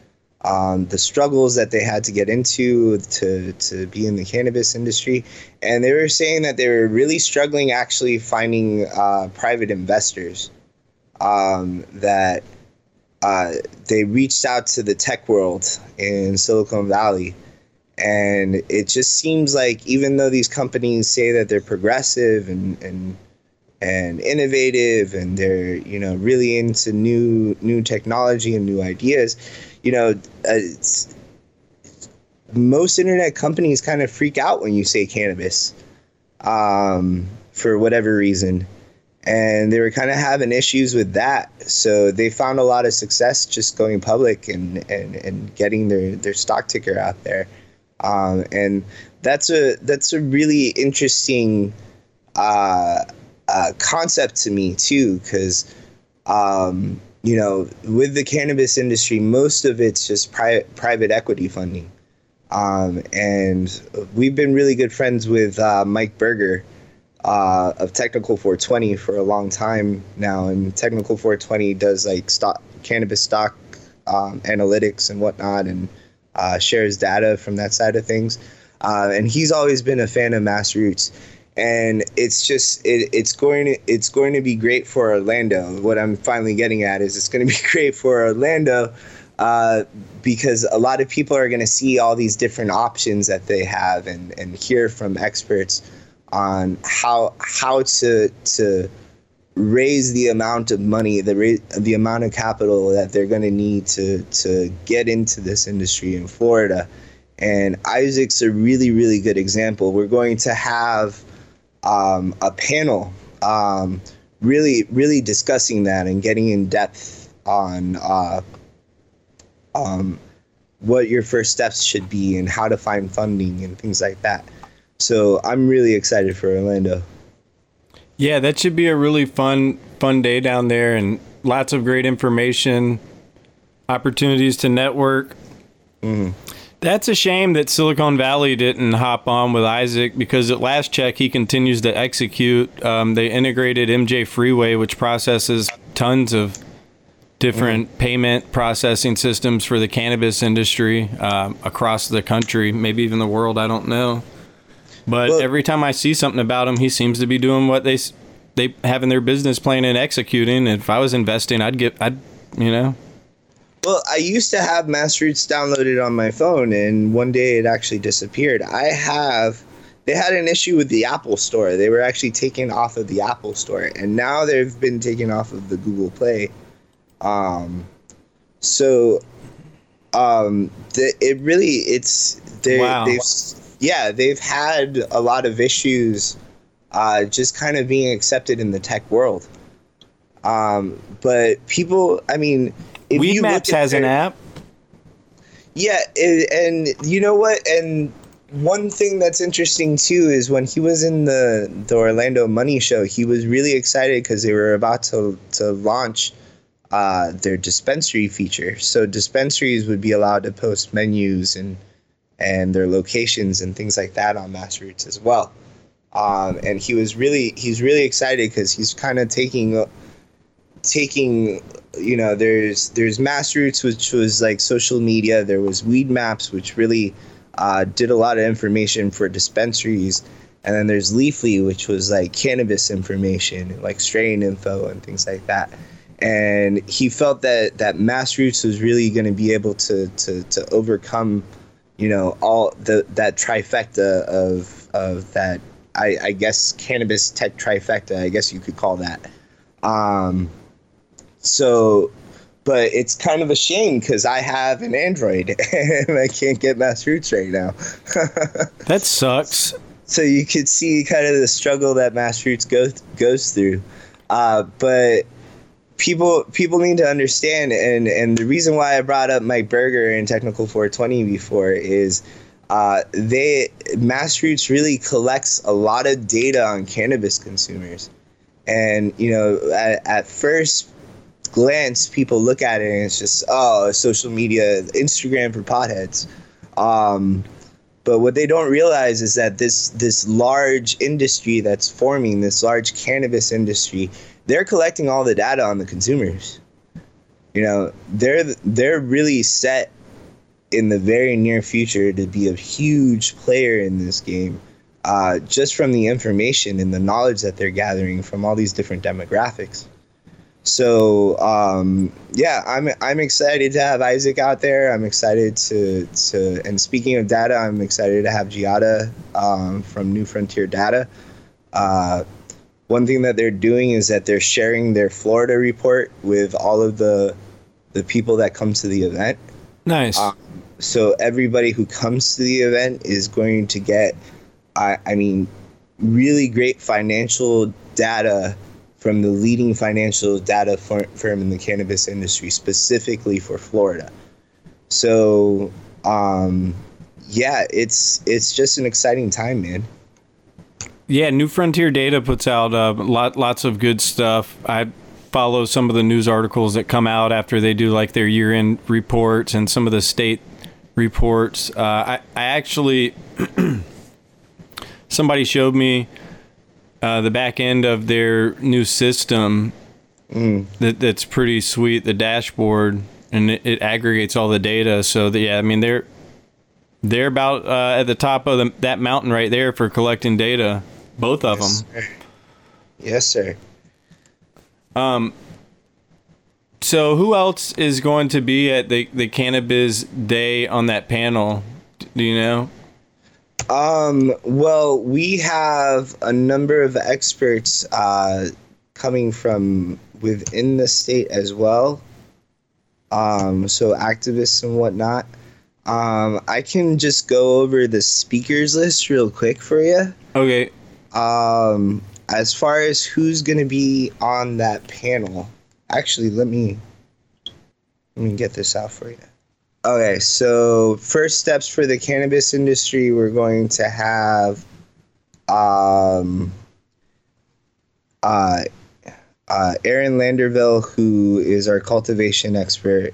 um, the struggles that they had to get into to to be in the cannabis industry, and they were saying that they were really struggling actually finding uh, private investors. Um, that uh, they reached out to the tech world in Silicon Valley, and it just seems like even though these companies say that they're progressive and and and innovative and they're you know really into new new technology and new ideas you know uh, most internet companies kind of freak out when you say cannabis um, for whatever reason. And they were kind of having issues with that. So they found a lot of success just going public and and, and getting their their stock ticker out there. Um, and that's a that's a really interesting uh, uh, concept to me too, because um, you know, with the cannabis industry, most of it's just pri- private equity funding. Um, and we've been really good friends with uh, Mike Berger uh, of Technical420 for a long time now. And Technical420 does like stock cannabis stock um, analytics and whatnot, and uh, shares data from that side of things. Uh, and he's always been a fan of MassRoots and it's just it, it's going to it's going to be great for Orlando. What I'm finally getting at is it's going to be great for Orlando uh, because a lot of people are going to see all these different options that they have and and hear from experts on how how to to raise the amount of money the the amount of capital that they're going to need to to get into this industry in Florida. And Isaac's a really, really good example. We're going to have um, a panel um, really really discussing that and getting in depth on uh, um, what your first steps should be and how to find funding and things like that. So I'm really excited for Orlando. Yeah, that should be a really fun fun day down there and lots of great information, opportunities to network. Mm-hmm. That's a shame that Silicon Valley didn't hop on with Isaac because at last check he continues to execute. Um, they integrated MJ Freeway, which processes tons of different mm. payment processing systems for the cannabis industry um, across the country, maybe even the world. I don't know. But well, every time I see something about him, he seems to be doing what they they have in their business plan and executing. If I was investing, I'd get, I'd, you know, well, I used to have MassRoots downloaded on my phone, and one day it actually disappeared. I have. They had an issue with the Apple Store. They were actually taken off of the Apple Store, and now they've been taken off of the Google Play. Um, so, um, the, it really it's they wow. they've yeah they've had a lot of issues, uh, just kind of being accepted in the tech world. Um, but people, I mean, Weedmaps has their, an app. Yeah, and you know what? And one thing that's interesting too is when he was in the the Orlando Money Show, he was really excited because they were about to to launch uh, their dispensary feature. So dispensaries would be allowed to post menus and and their locations and things like that on MassRoots as well. Um, and he was really he's really excited because he's kind of taking taking you know there's there's MassRoots which was like social media. There was Weedmaps which really uh, did a lot of information for dispensaries. And then there's leafly which was like cannabis information like strain info and things like that. And he felt that that MassRoots was really going to be able to to to overcome you know all the that trifecta of of that I, I guess cannabis tech trifecta I guess you could call that. Um, so, but it's kind of a shame because I have an Android and I can't get MassRoots right now. that sucks. So you could see kind of the struggle that MassRoots goes goes through. Uh, but people people need to understand, and and the reason why I brought up Mike Berger and Technical420 before is. Uh, they MassRoots really collects a lot of data on cannabis consumers, and you know at, at first glance, people look at it and it's just oh, social media, Instagram for potheads. Um, but what they don't realize is that this this large industry that's forming, this large cannabis industry, they're collecting all the data on the consumers. You know, they're they're really set in the very near future to be a huge player in this game, uh, just from the information and the knowledge that they're gathering from all these different demographics. So um, yeah, I'm I'm excited to have Isaac out there. I'm excited to to and speaking of data, I'm excited to have Giadha um, from New Frontier Data. Uh, one thing that they're doing is that they're sharing their Florida report with all of the the people that come to the event. Nice. Um, so everybody who comes to the event is going to get, I, I mean, really great financial data from the leading financial data firm in the cannabis industry, specifically for Florida. So, um, yeah, it's it's just an exciting time, man. Yeah, New Frontier Data puts out uh, lot, lots of good stuff. I follow some of the news articles that come out after they do like their year end reports and some of the state reports. Uh, I, I actually, somebody showed me uh, the back end of their new system that, that's pretty sweet, the dashboard, and it, it aggregates all the data. So, that, yeah, I mean, they're. They're about uh, at the top of the, that mountain right there for collecting data, both of them. Yes, sir. So who else is going to be at the the cannabis day on that panel? Do you know? Um, well, we have a number of experts uh, coming from within the state as well. Um, so activists and whatnot. Um, I can just go over the speakers list real quick for you. Okay. Um, as far as who's going to be on that panel, actually, let me let me get this out for you. Okay, so first steps for the cannabis industry, we're going to have um, uh, uh, Aaron Landerville, who is our cultivation expert.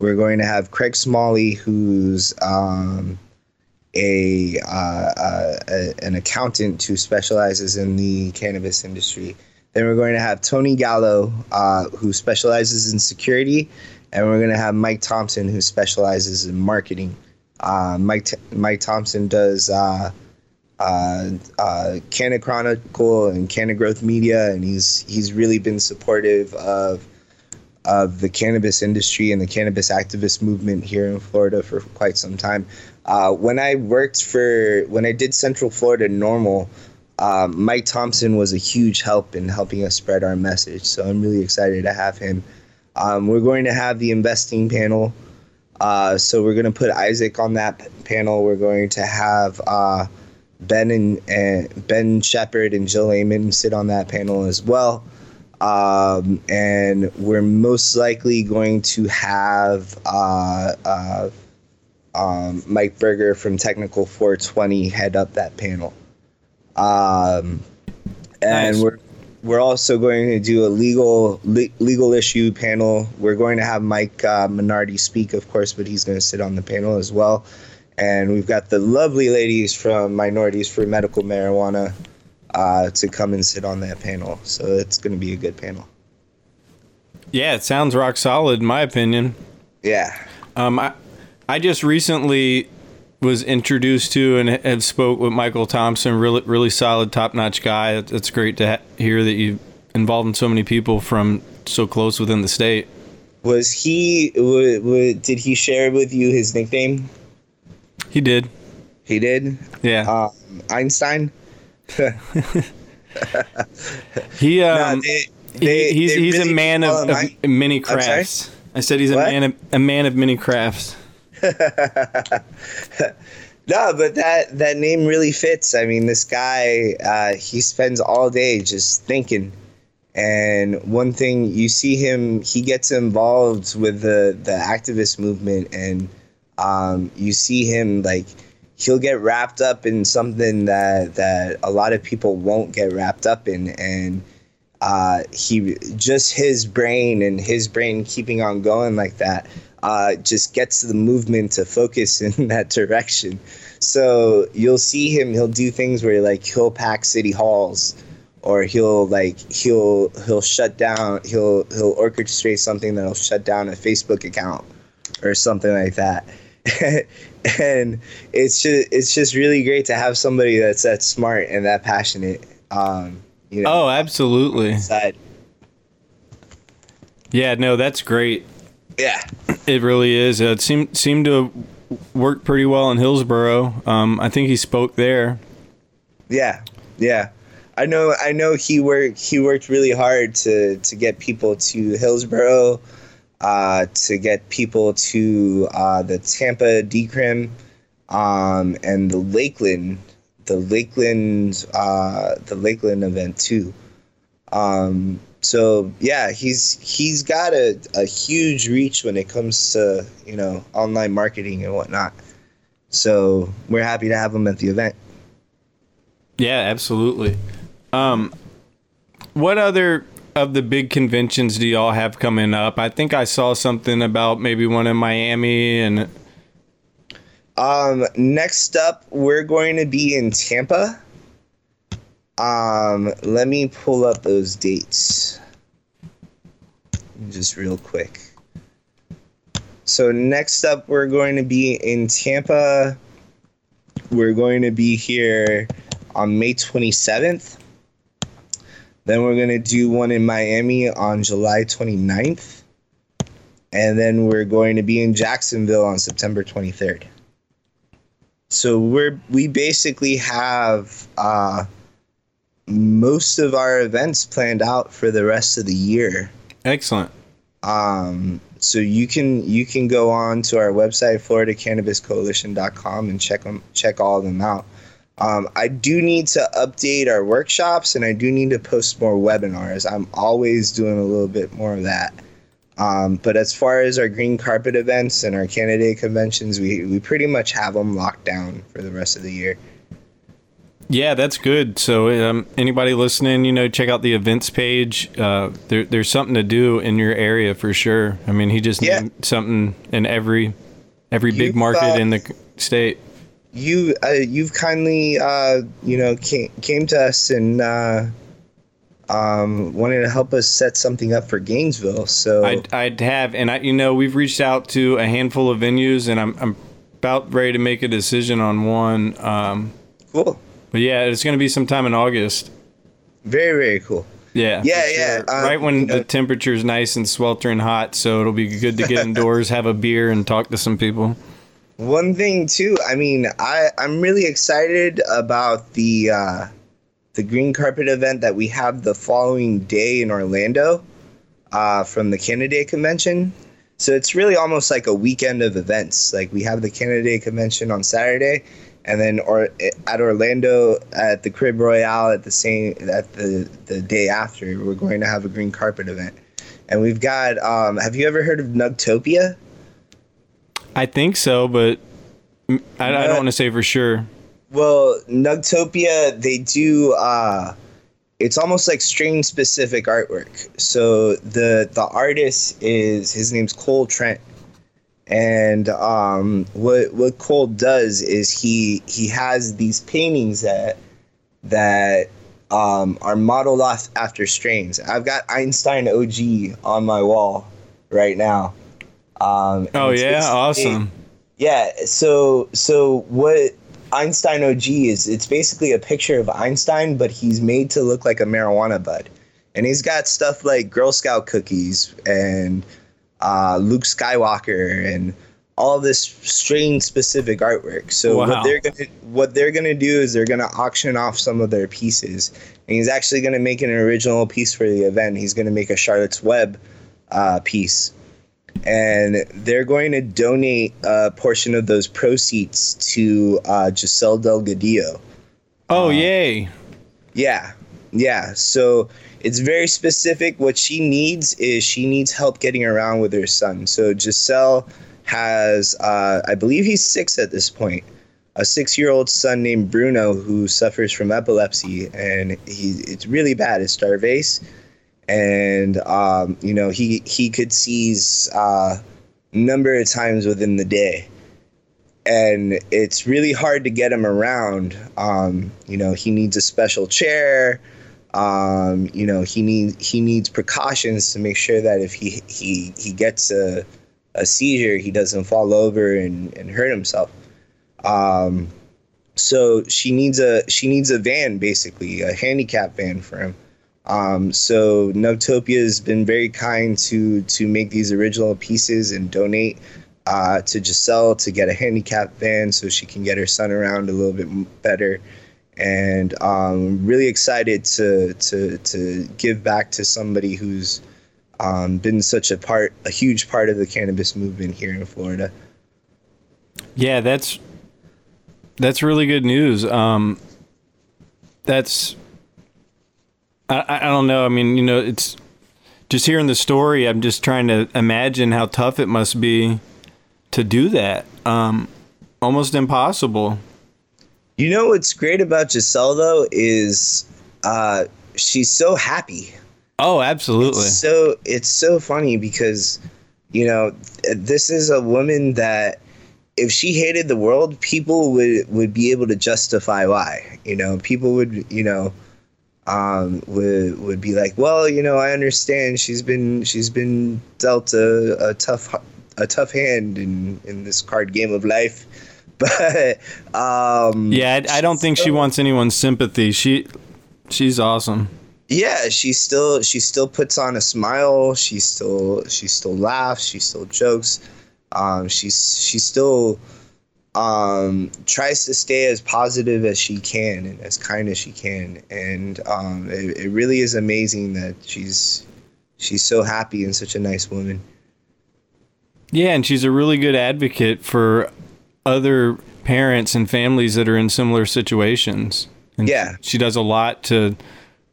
We're going to have Craig Smalley, who's um, a, uh, uh, a an accountant who specializes in the cannabis industry. Then we're going to have Tony Gallo, uh, who specializes in security, and we're to have Mike Thompson, who specializes in marketing. Uh, Mike T- Mike Thompson does uh, uh, uh, Canna Chronicle and Canna Growth Media, and he's he's really been supportive of of the cannabis industry and the cannabis activist movement here in Florida for quite some time. Uh, when I worked for when I did Central Florida NORML, um, Mike Thompson was a huge help in helping us spread our message. So I'm really excited to have him. Um, we're going to have the investing panel. Uh, so we're going to put Isaac on that panel. We're going to have uh, Ben and, and Ben Shepard and Jill Amon sit on that panel as well. Um, and we're most likely going to have uh, uh, um, Mike Berger from Technical420 head up that panel. Um, and Nice. we're we're also going to do a legal le- legal issue panel. We're going to have Mike uh, Minardi speak, of course, but he's going to sit on the panel as well. And we've got the lovely ladies from Minorities for Medical Marijuana uh, to come and sit on that panel. So it's going to be a good panel. Yeah, it sounds rock solid in my opinion. Yeah. Um, I I just recently was introduced to and have spoke with Michael Thompson. Really, really solid, top notch guy. It- It's great to ha- hear that you involved in so many people from so close within the state. Was he? W- w- did he share with you his nickname? He did. He did. Yeah. Um, Einstein. he Nah, um. they- he- he's he's really a man of, of many crafts. I said he's a What? man of a man of many crafts. No, but that that name really fits. I mean, this guy, uh, he spends all day just thinking. And one thing you see him, he gets involved with the the activist movement, and um, you see him like he'll get wrapped up in something that that a lot of people won't get wrapped up in, and uh, he just his brain and his brain keeping on going like that uh, just gets the movement to focus in that direction. So you'll see him. He'll do things where like he'll pack city halls, or he'll like he'll he'll shut down. He'll he'll orchestrate something that'll shut down a Facebook account or something like that. and it's just it's just really great to have somebody that's that smart and that passionate. Um, you know, Oh, absolutely. Yeah, no, that's great. Yeah. It really is. Uh, It seemed seemed to work pretty well in Hillsborough. Um, I think he spoke there. Yeah, yeah. I know. I know he worked. He worked really hard to to get people to Hillsborough, uh, to get people to uh, the Tampa Decrim, um, and the Lakeland, the Lakeland, uh, the Lakeland event too. Um, so yeah, he's he's got a, a huge reach when it comes to you know online marketing and whatnot. So we're happy to have him at the event. Yeah, absolutely. Um, what other of the big conventions do y'all have coming up? I think I saw something about maybe one in Miami and Um, next up, we're going to be in Tampa. Um, let me pull up those dates. Just real quick. So next up, we're going to be in Tampa. We're going to be here on May 27th. Then we're going to do one in Miami on July 29th. And then we're going to be in Jacksonville on September 23rd. So we're we basically have uh, most of our events planned out for the rest of the year. excellent. Um, so you can you can go on to our website floridacannabiscoalition.com and check them check all of them out. Um, I do need to update our workshops and I do need to post more webinars. I'm always doing a little bit more of that. Um, but as far as our green carpet events and our candidate conventions, we, we pretty much have them locked down for the rest of the year. Yeah, that's good. So, um, anybody listening, you know, check out the events page. Uh, there, there's something to do in your area for sure. I mean, he just Yeah. named something in every every big You've, market uh, in the state. You uh, you've kindly uh, you know came, came to us and uh, um, wanted to help us set something up for Gainesville. So I'd, I'd have, and I, you know, we've reached out to a handful of venues, and I'm, I'm about ready to make a decision on one. Um, cool, but yeah, it's going to be sometime in August. very very cool. Yeah. Yeah, for yeah, um, right when you know- the temperature's nice and sweltering hot, so it'll be good to get indoors, have a beer, and talk to some people. One thing too, I mean, I I'm really excited about the uh, the green carpet event that we have the following day in Orlando uh, from the candidate convention. So it's really almost like a weekend of events. Like we have the candidate convention on Saturday, and then or at Orlando at the Caribe Royale at the same at the the day after, we're going to have a green carpet event. And we've got. Um, have you ever heard of Nugtopia? I think so, but I, I don't want to say for sure. Well, Nugtopia, they do. Uh, it's almost like strain specific artwork. So the the artist is his name's Cole Trent, and um, what what Cole does is he he has these paintings that that um, are modeled off after strains. I've got Einstein OG on my wall right now. Um, Oh yeah, awesome. yeah, so so what Einstein OG is, it's basically a picture of Einstein, but he's made to look like a marijuana bud. And he's got stuff like Girl Scout cookies and uh, Luke Skywalker and all this strange specific artwork. So Wow. what they're gonna what they're gonna do is they're gonna auction off some of their pieces. And he's actually gonna make an original piece for the event. He's gonna make a Charlotte's Web uh, piece and they're going to donate a portion of those proceeds to uh, Giselle Delgadillo. Oh yay! Yeah, yeah. So it's very specific. What she needs is she needs help getting around with her son. So Giselle has, uh, I believe he's six at this point, a six-year-old son named Bruno who suffers from epilepsy, and he it's really bad. It's Dravet's, and um, you know he he could seize uh, number of times within the day and it's really hard to get him around. Um, you know, he needs a special chair. Um, you know, he needs he needs precautions to make sure that if he he he gets a a seizure, he doesn't fall over and, and hurt himself. Um, so she needs a she needs a van basically a handicap van for him. Um, so Nugtopia has been very kind to to make these original pieces and donate uh, to Giselle to get a handicap van so she can get her son around a little bit better. And um, really excited to to to give back to somebody who's um, been such a part, a huge part of the cannabis movement here in Florida. Yeah, that's that's really good news. Um, that's I, I don't know. I mean, you know, it's just hearing the story. I'm just trying to imagine how tough it must be to do that. Um, almost impossible. You know what's great about Giselle though is uh, she's so happy. Oh, absolutely. so it's so funny because you know this is a woman that if she hated the world people would would be able to justify why you know people would you know um would would be like well you know i understand she's been she's been dealt a, a tough a tough hand in in this card game of life but um Yeah, I, I don't think she wants anyone's sympathy. She, she's awesome. yeah she still she still puts on a smile. She still she still laughs. She still jokes. Um she's she still um tries to stay as positive as she can and as kind as she can. And um it, it really is amazing that she's she's so happy and such a nice woman. Yeah, and she's a really good advocate for other parents and families that are in similar situations. And Yeah. she does a lot to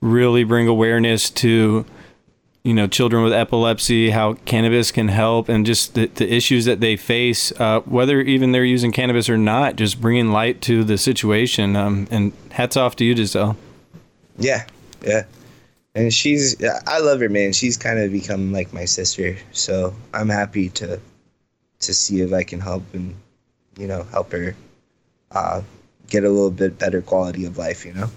really bring awareness to you know children with epilepsy, how cannabis can help, and just the, the issues that they face, uh, whether even they're using cannabis or not. Just bringing light to the situation. Um, and hats off to you, Giselle. yeah yeah and she's i love her man she's kind of become like my sister so i'm happy to to see if i can help and you know help her uh get a little bit better quality of life you know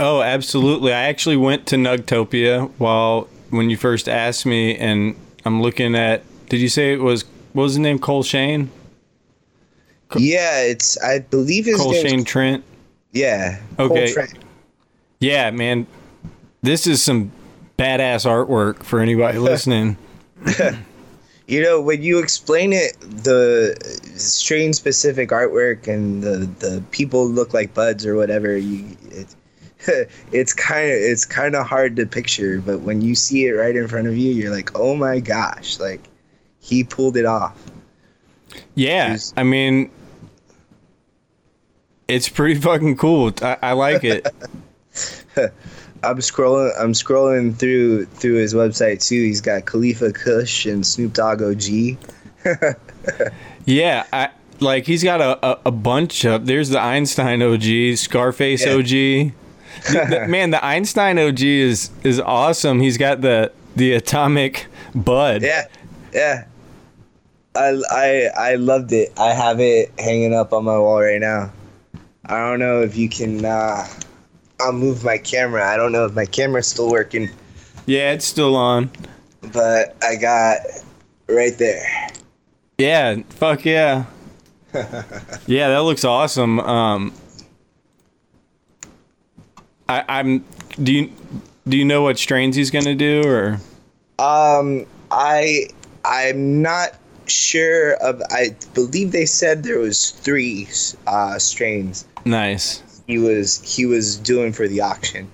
Oh, absolutely. I actually went to Nugtopia while when you first asked me, and I'm looking at. Did you say it was what was the name? Cole Shane. yeah it's i believe his Cole Shane Trent. yeah Okay. Trent. Yeah, man. This is some badass artwork for anybody listening. you know when you explain it the strain specific artwork and the the people look like buds or whatever you it, it's kind of it's kind of hard to picture but when you see it right in front of you you're like oh my gosh like he pulled it off Yeah, He's- I mean, it's pretty fucking cool. I, I like it. i'm scrolling i'm scrolling through through his website too he's got khalifa kush and snoop dogg og Yeah, I like he's got a, a, a bunch of. There's the Einstein OG, Scarface Yeah. OG. The- the- man, the Einstein OG is is awesome. He's got the the atomic bud. Yeah, yeah. I I I loved it. I have it hanging up on my wall right now. I don't know if you can. Uh, I'll move my camera. I don't know if my camera's still working, Yeah, it's still on. but I got right there. Yeah, fuck yeah. yeah, that looks awesome. Um, I, I'm. Do you do you know what strains he's gonna do or? Um, I I'm not sure of. I believe they said there was three uh, strains. Nice. He was he was doing for the auction.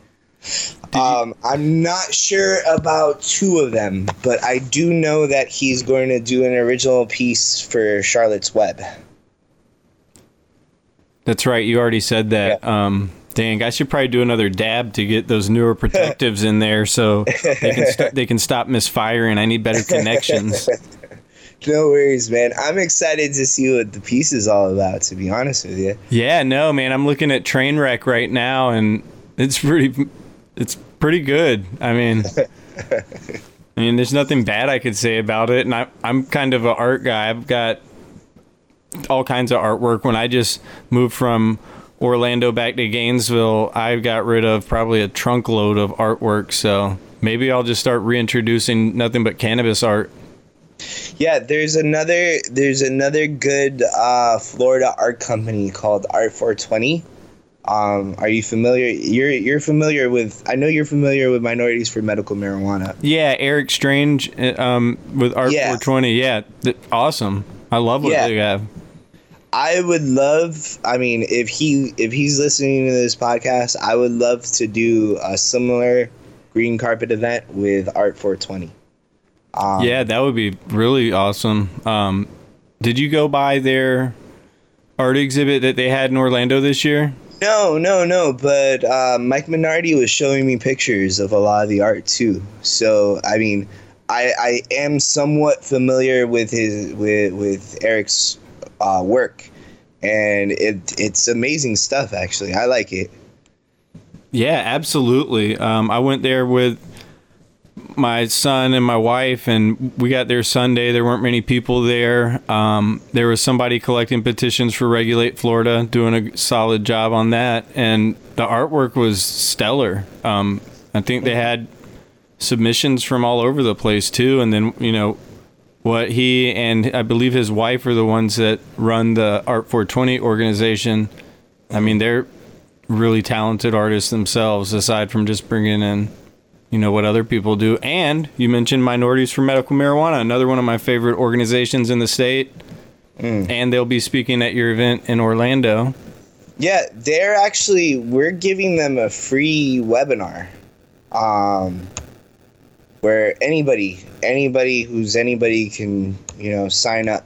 Um, I'm not sure about two of them, but I do know that he's going to do an original piece for Charlotte's Web. That's right. You already said that. Um, dang, I should probably do another dab to get those neuroprotectives in there so they can st- they can stop misfiring. I need better connections. No worries, man. I'm excited to see what the piece is all about. To be honest with you, Yeah, no, man. I'm looking at Trainwreck right now, and it's pretty, it's pretty good. I mean, I mean, there's nothing bad I could say about it, and I, I'm kind of an art guy. I've got all kinds of artwork. When I just moved from Orlando back to Gainesville, I got rid of probably a trunk load of artwork. So maybe I'll just start reintroducing nothing but cannabis art. Yeah. There's another there's another good uh, Florida art company called Art 420. Um, are you familiar? You're you're familiar with? I know you're familiar with Minorities for Medical Marijuana. Yeah, Eric Strange uh, um, with Art Yeah. 420. Yeah, awesome. I love what Yeah. they have. I would love. I mean, if he if he's listening to this podcast, I would love to do a similar green carpet event with Art 420. Um, yeah, that would be really awesome. Um, did you go by their art exhibit that they had in Orlando this year? No, no, no. But uh, Mike Minardi was showing me pictures of a lot of the art too. So I mean, I I am somewhat familiar with his with with Eric's uh, work, and it it's amazing stuff. Actually, I like it. Yeah, absolutely. Um, I went there with my son and my wife, and we got there Sunday. There weren't many people there. Um, there was somebody collecting petitions for Regulate Florida, doing a solid job on that, and the artwork was stellar. Um, I think they had submissions from all over the place too, and then you know what he and I believe his wife are the ones that run the Art 420 organization. I mean, they're really talented artists themselves, aside from just bringing in, you know, what other people do. And you mentioned Minorities for Medical Marijuana, another one of my favorite organizations in the state. And they'll be speaking at your event in Orlando. Yeah, they're actually we're giving them a free webinar, um, where anybody anybody who's anybody can you know sign up,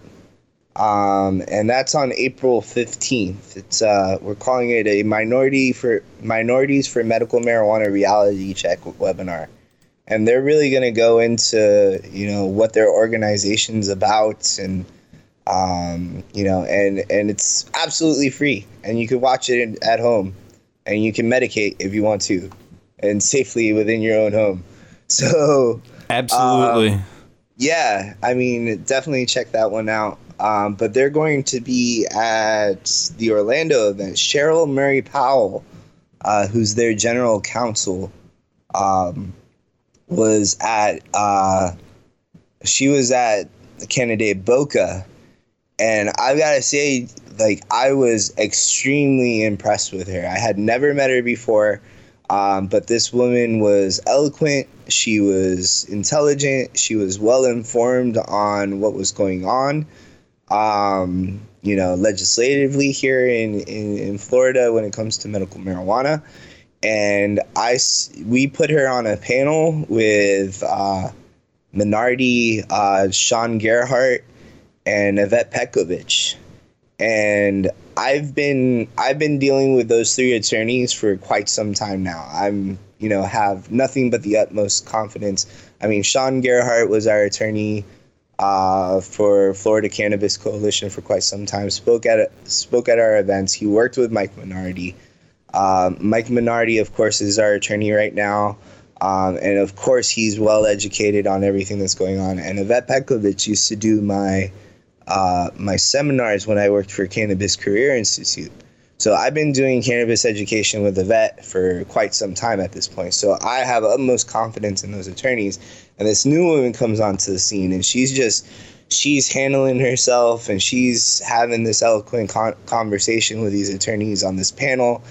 um, and that's on April fifteenth. It's uh, we're calling it a minority for minorities for medical marijuana reality check webinar, and they're really going to go into you know what their organization's about and um, you know, and and it's absolutely free, and you can watch it in, at home, and you can medicate if you want to, and safely within your own home. So Absolutely. yeah, I mean, definitely check that one out. Um, but they're going to be at the Orlando event. Cheryl Murray Powell, uh, who's their general counsel, um, was at. Uh, she was at candidate Boca, and I've got to say, like, I was extremely impressed with her. I had never met her before, um, but this woman was eloquent. She was intelligent. She was well informed on what was going on, um, you know, legislatively here in, in, in Florida when it comes to medical marijuana. And I, we put her on a panel with uh, Minardi, uh, Sean Gerhardt, and Yvette Pekovic. And I've been I've been dealing with those three attorneys for quite some time now. I'm you know have nothing but the utmost confidence. I mean, Sean Gerhardt was our attorney uh, for Florida Cannabis Coalition for quite some time. Spoke at spoke at our events. He worked with Mike Minardi. Um, Mike Minardi, of course, is our attorney right now. Um, and of course, he's well educated on everything that's going on. And Yvette Pekovic used to do my uh, my seminars when I worked for Cannabis Career Institute. So I've been doing cannabis education with Yvette for quite some time at this point. So I have utmost confidence in those attorneys. And this new woman comes onto the scene, and she's just she's handling herself, and she's having this eloquent con- conversation with these attorneys on this panel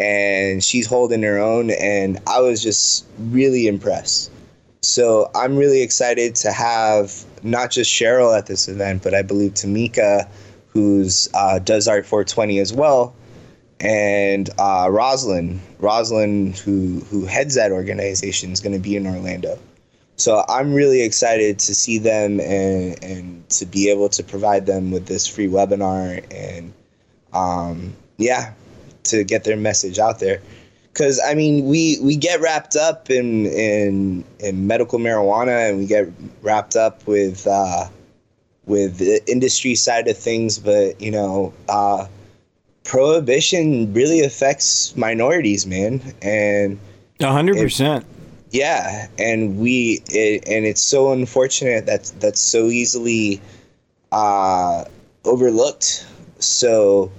and she's holding her own and i was just really impressed so i'm really excited to have not just cheryl at this event but i believe tamika who's uh, does art 420 as well and uh, roslyn roslyn who who heads that organization is going to be in orlando. So i'm really excited to see them and and to be able to provide them with this free webinar and um, yeah to get their message out there. Because i mean we we get wrapped up in in in medical marijuana and we get wrapped up with uh with the industry side of things but you know uh prohibition really affects minorities man and A hundred percent. yeah and we it, and it's so unfortunate that that's so easily uh overlooked so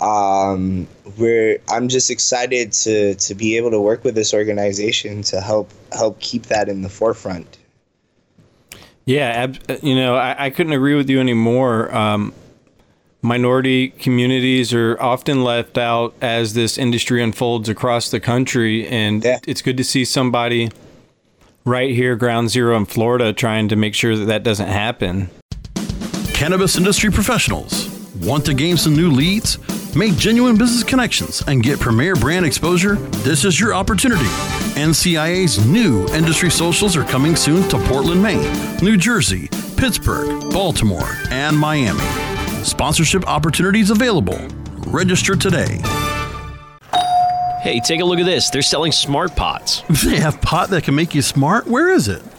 um we're i'm just excited to to be able to work with this organization to help help keep that in the forefront Yeah, ab- you know, I, I couldn't agree with you anymore. Um, minority communities are often left out as this industry unfolds across the country, and Yeah. it's good to see somebody right here, ground zero in Florida, trying to make sure that that doesn't happen. Cannabis industry professionals. Want to gain some new leads? Make genuine business connections and get premier brand exposure? This is your opportunity. NCIA's new industry socials are coming soon to Portland, Maine, New Jersey, Pittsburgh, Baltimore, and Miami. Sponsorship opportunities available. Register today. Hey, take a look at this. They're selling smart pots. They have pot that can make you smart? Where is it?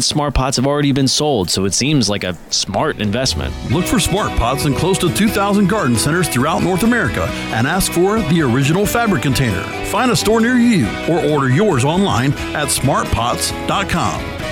smart pots have already been sold, so it seems like a smart investment. Look for smart pots in close to 2,000 garden centers throughout North America and ask for the original fabric container. Find a store near you or order yours online at smartpots.com.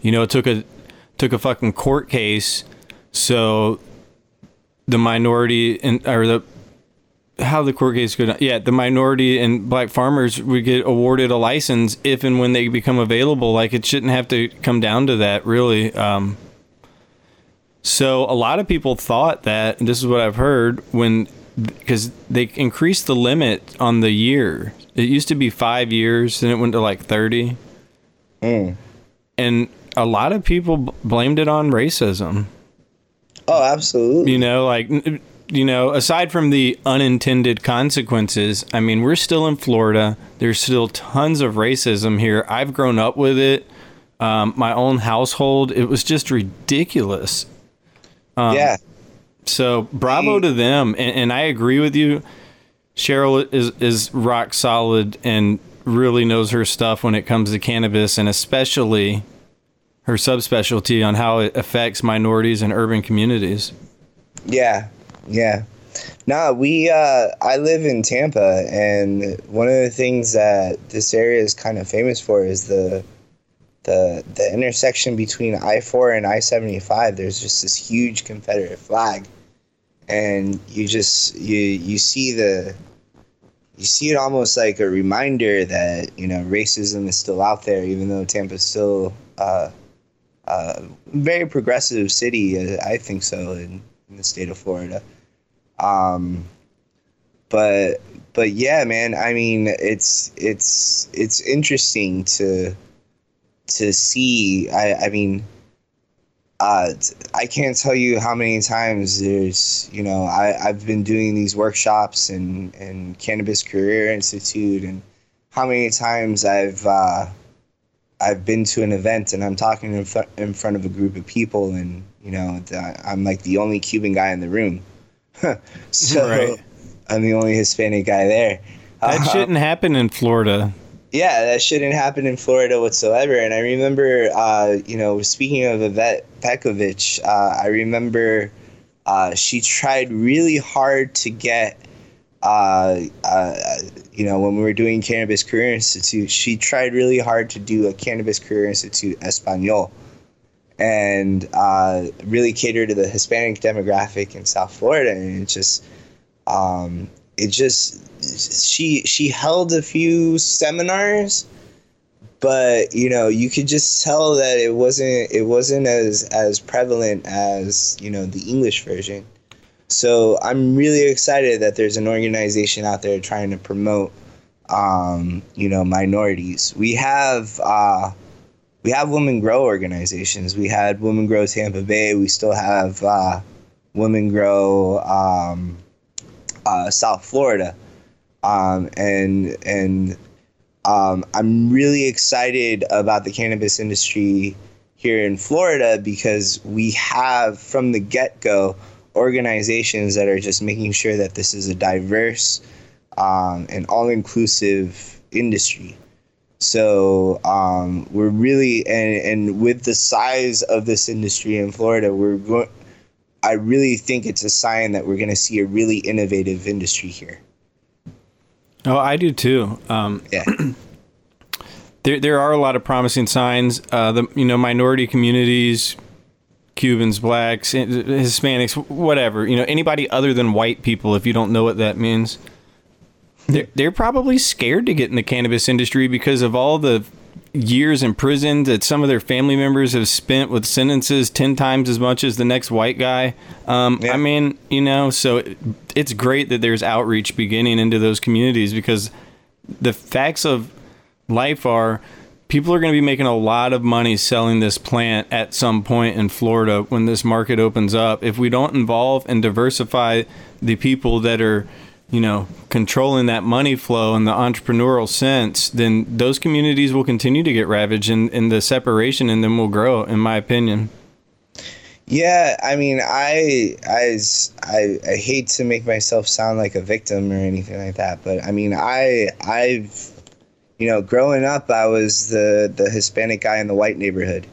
You know, it took a took a fucking court case so the minority and or the how the court case could yeah the minority and black farmers would get awarded a license if and when they become available. Like it shouldn't have to come down to that really. Um, so a lot of people thought that and this is what i've heard when because they increased the limit on the year. It used to be five years then it went to like 30 and a lot of people b- blamed it on racism. Oh, absolutely. you know like you know aside from the unintended consequences i mean we're still in florida. There's still tons of racism here. I've grown up with it. Um, my own household it was just ridiculous. Yeah. so bravo to them and, and i agree with you. Cheryl is is rock solid and really knows her stuff when it comes to cannabis and especially her subspecialty on how it affects minorities and urban communities Yeah, yeah. No, we. Uh, I live in Tampa, and one of the things that this area is kind of famous for is the the the intersection between I four and I seventy five. There's just this huge Confederate flag, and you just you you see the you see it almost like a reminder that you know racism is still out there, even though Tampa's still uh, a very progressive city. uh, I think so in, in the state of Florida. Um, but but yeah, man. I mean, it's it's it's interesting to to see. I I mean. Uh, I can't tell you how many times there's, you know, I, I've been doing these workshops and, and Cannabis Career Institute, and how many times I've uh, I've been to an event and I'm talking in, fr- in front of a group of people, and you know, the, I'm like the only Cuban guy in the room. so Right. I'm the only Hispanic guy there. that Uh, shouldn't happen in florida yeah, that shouldn't happen in Florida whatsoever. And I remember, uh, you know, speaking of Yvette Pekovic, uh, I remember uh, she tried really hard to get, uh, uh, you know, when we were doing Cannabis Career Institute, she tried really hard to do a Cannabis Career Institute Espanol and uh, really cater to the Hispanic demographic in South Florida. And it just, um, it just, she she held a few seminars, but you know you could just tell that it wasn't it wasn't as as prevalent as you know the English version. So I'm really excited that there's an organization out there trying to promote, um, you know, minorities. We have uh, we have women grow organizations. We had Women Grow Tampa Bay. We still have uh, Women Grow um, uh, South Florida, um, and and um, I'm really excited about the cannabis industry here in Florida because we have from the get go organizations that are just making sure that this is a diverse um, and all inclusive industry. So um, we're really and and with the size of this industry in Florida, we're going. I really think it's a sign that we're going to see a really innovative industry here. Oh, I do too. Um, Yeah. there there are a lot of promising signs. Uh, the you know minority communities, Cubans, blacks, eh, Hispanics, whatever. You know anybody other than white people. If you don't know what that means, they're they're probably scared to get in the cannabis industry because of all the years in prison that some of their family members have spent with sentences 10 times as much as the next white guy. Um, Yeah. I mean, you know, so it, it's great that there's outreach beginning into those communities because the facts of life are people are going to be making a lot of money selling this plant at some point in Florida when this market opens up. If we don't involve and diversify the people that are, you know, controlling that money flow in the entrepreneurial sense, then those communities will continue to get ravaged and, and the separation and then will grow, in my opinion. Yeah, I mean, I, I i i hate to make myself sound like a victim or anything like that, but I mean, I, I've, you know, growing up, I was the the Hispanic guy in the white neighborhood.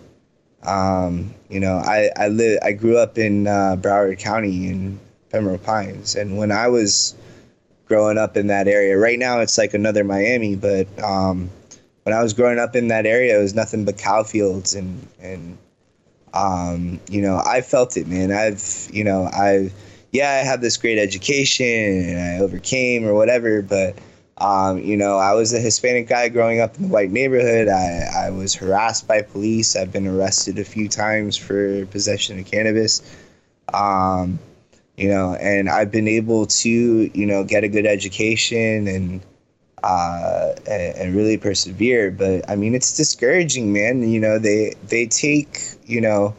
Um, you know, I, I live, I grew up in uh, Broward County in Pembroke Pines, and when I was growing up in that area, right now it's like another Miami, but um, when I was growing up in that area, it was nothing but cow fields and and um, you know, I felt it, man. I've, you know, I, yeah, I had this great education and I overcame or whatever, but, um, you know, I was a Hispanic guy growing up in the white neighborhood. I, I was harassed by police. I've been arrested a few times for possession of cannabis. Um, you know, and I've been able to, you know, get a good education and, uh, and, really persevere. But I mean, it's discouraging, man. You know, they they take you know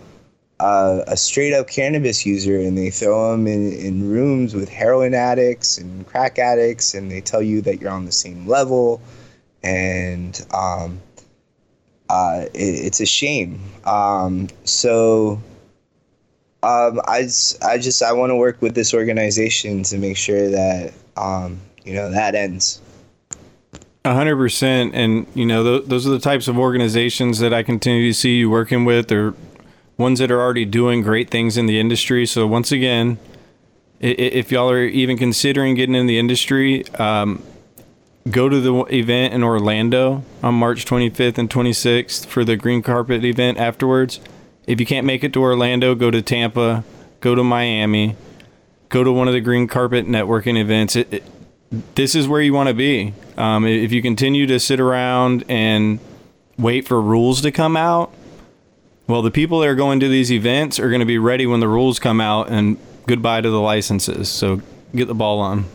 uh, a straight up cannabis user and they throw them in, in rooms with heroin addicts and crack addicts, and they tell you that you're on the same level, and um, uh, it, it's a shame. Um, so. Um, I, s- I just I want to work with this organization to make sure that um, you know that ends. A hundred percent, and you know th- those are the types of organizations that I continue to see you working with, or ones that are already doing great things in the industry. So once again, if y'all are even considering getting in the industry, um, go to the event in Orlando on March 25th and 26th for the green carpet event afterwards. If you can't make it to Orlando, go to Tampa, go to Miami, go to one of the green carpet networking events. It, it, this is where you want to be. Um, if you continue to sit around and wait for rules to come out, well, the people that are going to these events are going to be ready when the rules come out, and goodbye to the licenses. So get the ball on.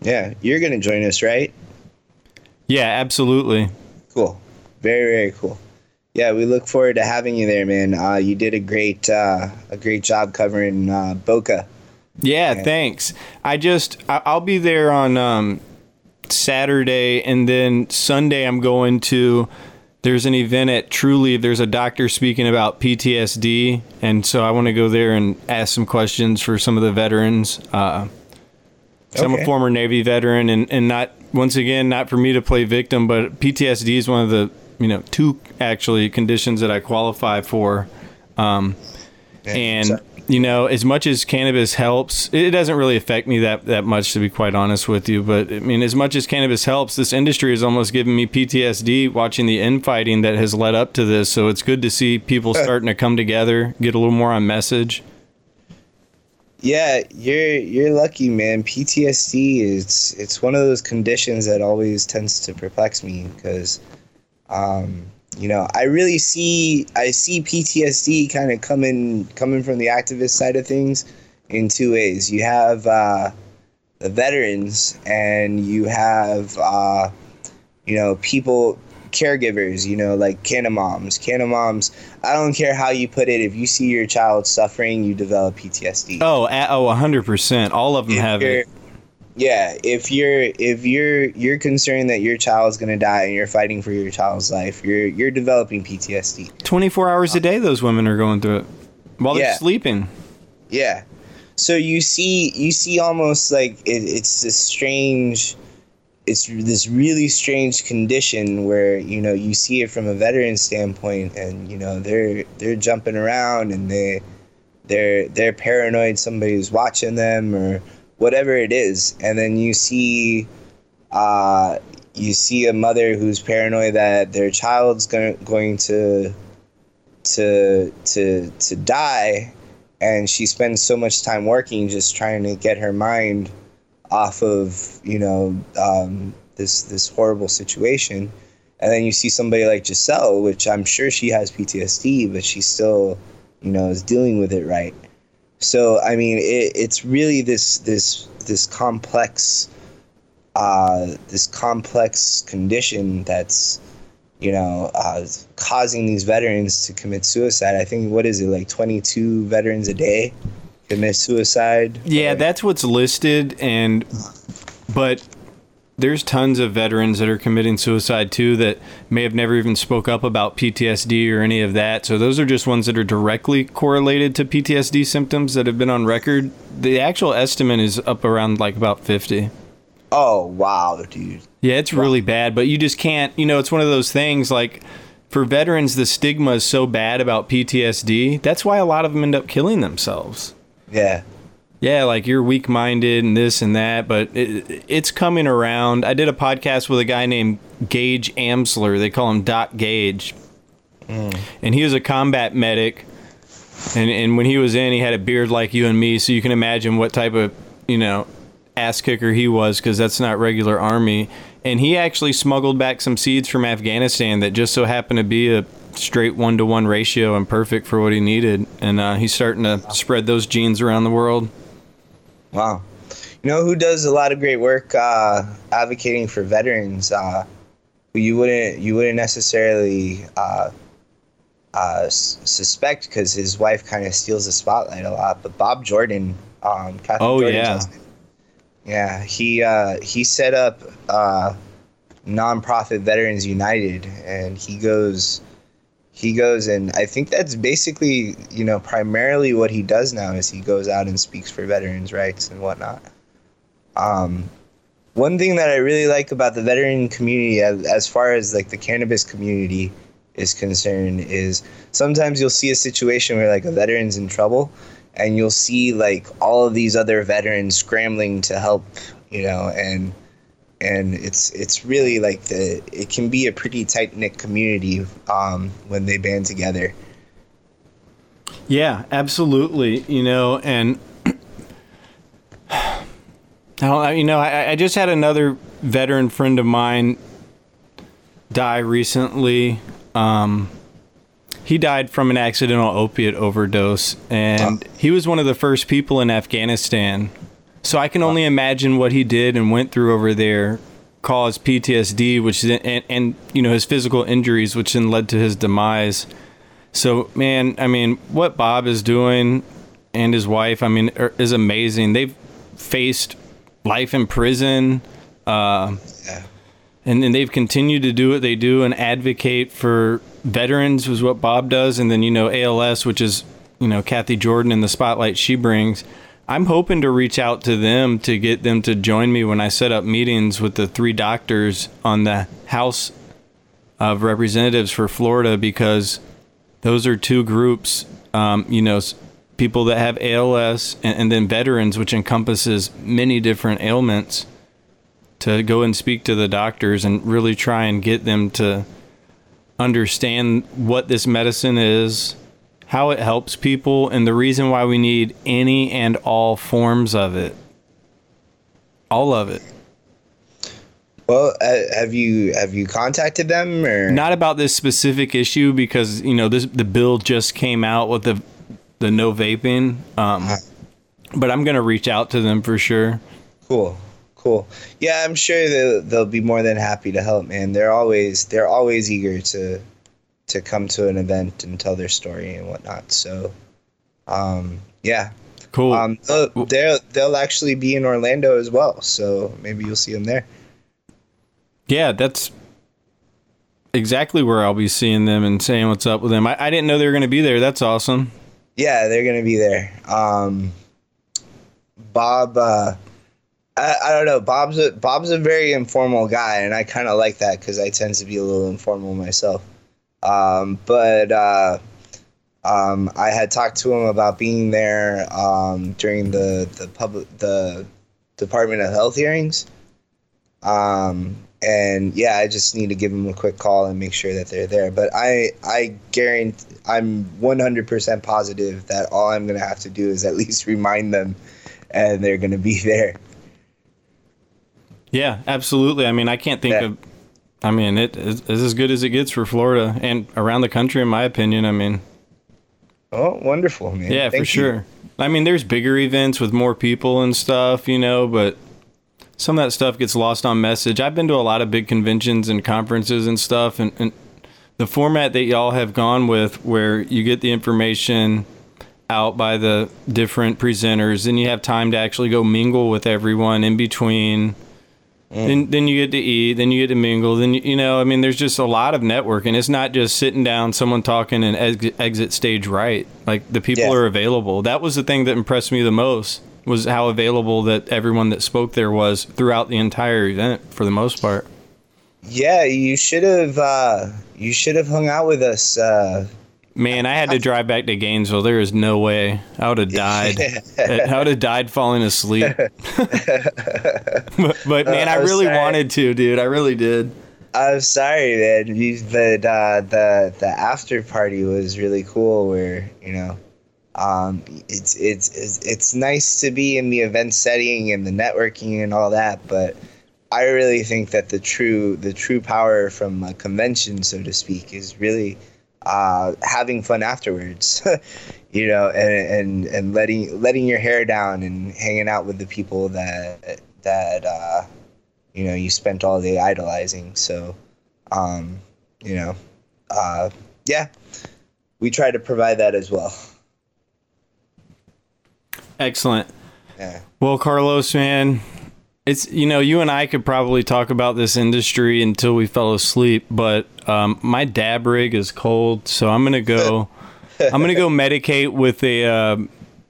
Yeah, you're gonna join us, right? Yeah, absolutely. Cool. Very very cool. Yeah, we look forward to having you there, man. Uh, you did a great uh, a great job covering uh, Boca. Yeah, thanks. I just I'll be there on um, Saturday, and then Sunday I'm going to. There's an event at Truly. There's a doctor speaking about PTSD, and so I want to go there and ask some questions for some of the veterans. Uh, 'cause I'm a former Navy veteran, and, and not once again not for me to play victim, but PTSD is one of the you know two actually conditions that I qualify for. Um, and So- you know as much as cannabis helps it doesn't really affect me that that much to be quite honest with you but i mean as much as cannabis helps this industry has almost given me ptsd watching the infighting that has led up to this so it's good to see people starting to come together get a little more on message Yeah, you're you're lucky, man. PTSD is it's one of those conditions that always tends to perplex me because, um, you know, I really see I see PTSD kind of coming coming from the activist side of things in two ways. You have uh, the veterans, and you have uh, you know people caregivers. You know, like canna moms. Canna moms. I don't care how you put it. If you see your child suffering, you develop PTSD. oh a- oh 100% all of them If have it Yeah, if you're if you're you're concerned that your child is gonna die and you're fighting for your child's life, you're you're developing PTSD. 24 hours a day those women are going through it while they're sleeping Yeah. So you see you see almost like it, it's this strange it's this really strange condition where you know you see it from a veteran standpoint and you know they're they're jumping around and they they're they're paranoid somebody's watching them or whatever it is and then you see Uh, you see a mother who's paranoid that their child's going going to to to to die, and she spends so much time working just trying to get her mind off of you know um, this this horrible situation. And then you see somebody like Giselle, which I'm sure she has PTSD, but she still, you know, is dealing with it right. So I mean, it, it's really this this this complex uh, this complex condition that's you know uh, causing these veterans to commit suicide. I think what is it like 22 veterans a day commit suicide? Yeah, that's what's listed, and but there's tons of veterans that are committing suicide too that may have never even spoke up about PTSD or any of that. So those are just ones that are directly correlated to PTSD symptoms that have been on record. The actual estimate is up around like about 50. Oh wow, dude. Yeah, it's really bad, but you just can't, you know, it's one of those things like for veterans the stigma is so bad about PTSD. That's why a lot of them end up killing themselves. Yeah. Yeah, like you're weak minded and this and that, but it, it's coming around. I did a podcast with a guy named Gage Amsler. They call him Doc Gage. And he was a combat medic. And, and when he was in, he had a beard like you and me. So you can imagine what type of, you know, ass kicker he was because that's not regular army. And he actually smuggled back some seeds from Afghanistan that just so happened to be a straight one to one ratio and perfect for what he needed. And uh, he's starting to spread those genes around the world. Wow. You know who does a lot of great work uh, advocating for veterans? Uh, who you wouldn't you wouldn't necessarily uh, uh, s- suspect because his wife kind of steals the spotlight a lot. But Bob Jordan, um, Oh, Jordan's yeah. husband. yeah, he uh, he set up uh, nonprofit Veterans United, and he goes he goes and I think that's basically you know primarily what he does now is he goes out and speaks for veterans' rights and whatnot. Um, one thing that I really like about the veteran community, as, as far as like the cannabis community is concerned, is sometimes you'll see a situation where like a veteran's in trouble, and you'll see like all of these other veterans scrambling to help, you know, and and it's it's really like the it can be a pretty tight knit community um, when they band together. Yeah, absolutely. You know, and I don't, you know, I, I just had another veteran friend of mine die recently. Um, he died from an accidental opiate overdose, and he was one of the first people in Afghanistan. So I can only imagine what he did and went through over there caused PTSD, which then, and, and you know his physical injuries, which then led to his demise. So, man, I mean, what Bob is doing and his wife, I mean, are, is amazing. They've faced life in prison, uh, and, then they've continued to do what they do and advocate for veterans, was what Bob does. And then, you know, ALS, which is, you know, Kathy Jordan and the spotlight she brings. I'm hoping to reach out to them to get them to join me when I set up meetings with the three doctors on the House of Representatives for Florida because those are two groups, um, you know, people that have ALS and, and then veterans, which encompasses many different ailments, to go and speak to the doctors and really try and get them to understand what this medicine is, how it helps people, and the reason why we need any and all forms of it. All of it. Well, uh, have you have you contacted them or not about this specific issue because you know this the bill just came out with the the no vaping um but i'm gonna reach out to them for sure Cool, cool. Yeah, I'm sure they'll they'll be more than happy to help, man. They're always they're always eager to to come to an event and tell their story and whatnot. So, um, yeah, cool um, they'll, they'll they'll actually be in Orlando as well. So maybe you'll see them there. yeah that's exactly where i'll be seeing them and saying what's up with them i, I didn't know they were gonna be there that's awesome Yeah, they're gonna be there. Um, Bob, uh, I, I don't know. Bob's a Bob's a very informal guy, and I kind of like that because I tend to be a little informal myself. Um, but uh, um, I had talked to him about being there um, during the the public the Department of Health hearings. Um, and yeah, I just need to give them a quick call and make sure that they're there. But I I guarantee I'm 100% positive that all I'm gonna have to do is at least remind them, and they're gonna be there. Yeah, absolutely. I mean, I can't think Yeah. of. I mean, it is it's as good as it gets for Florida and around the country, in my opinion. I mean, Oh, wonderful, man! yeah, for Thank you. sure. I mean, there's bigger events with more people and stuff, you know, but some of that stuff gets lost on message. I've been to a lot of big conventions and conferences and stuff, and, and the format that y'all have gone with, where you get the information out by the different presenters, and you have time to actually go mingle with everyone in between. Then, then you get to eat, then you get to mingle, then you, you know, I mean, there's just a lot of networking. It's not just sitting down, someone talking, and exit, exit stage right. Like the people Yeah. are available. That was the thing that impressed me the most was how available that everyone that spoke there was throughout the entire event for the most part. Yeah, you should have. Uh, you should have hung out with us. Uh, Man, I had to drive back to Gainesville. There is no way I would have died. I would have died falling asleep. but, but man, I I'm really sorry. wanted to, dude. I really did. I'm sorry, man, you- but uh, the the after party was really cool. Where you know, um, it's, it's it's it's nice to be in the event setting and the networking and all that, but I really think that the true the true power from a convention, so to speak, is really uh, having fun afterwards. you know, and, and and letting letting your hair down and hanging out with the people that that uh, you know you spent all day idolizing. So, um, you know, uh, yeah, we try to provide that as well. Excellent. Yeah. Well, Carlos, man, it's you know you and I could probably talk about this industry until we fell asleep, but um, my dab rig is cold, so I'm gonna go. I'm gonna go medicate with a uh,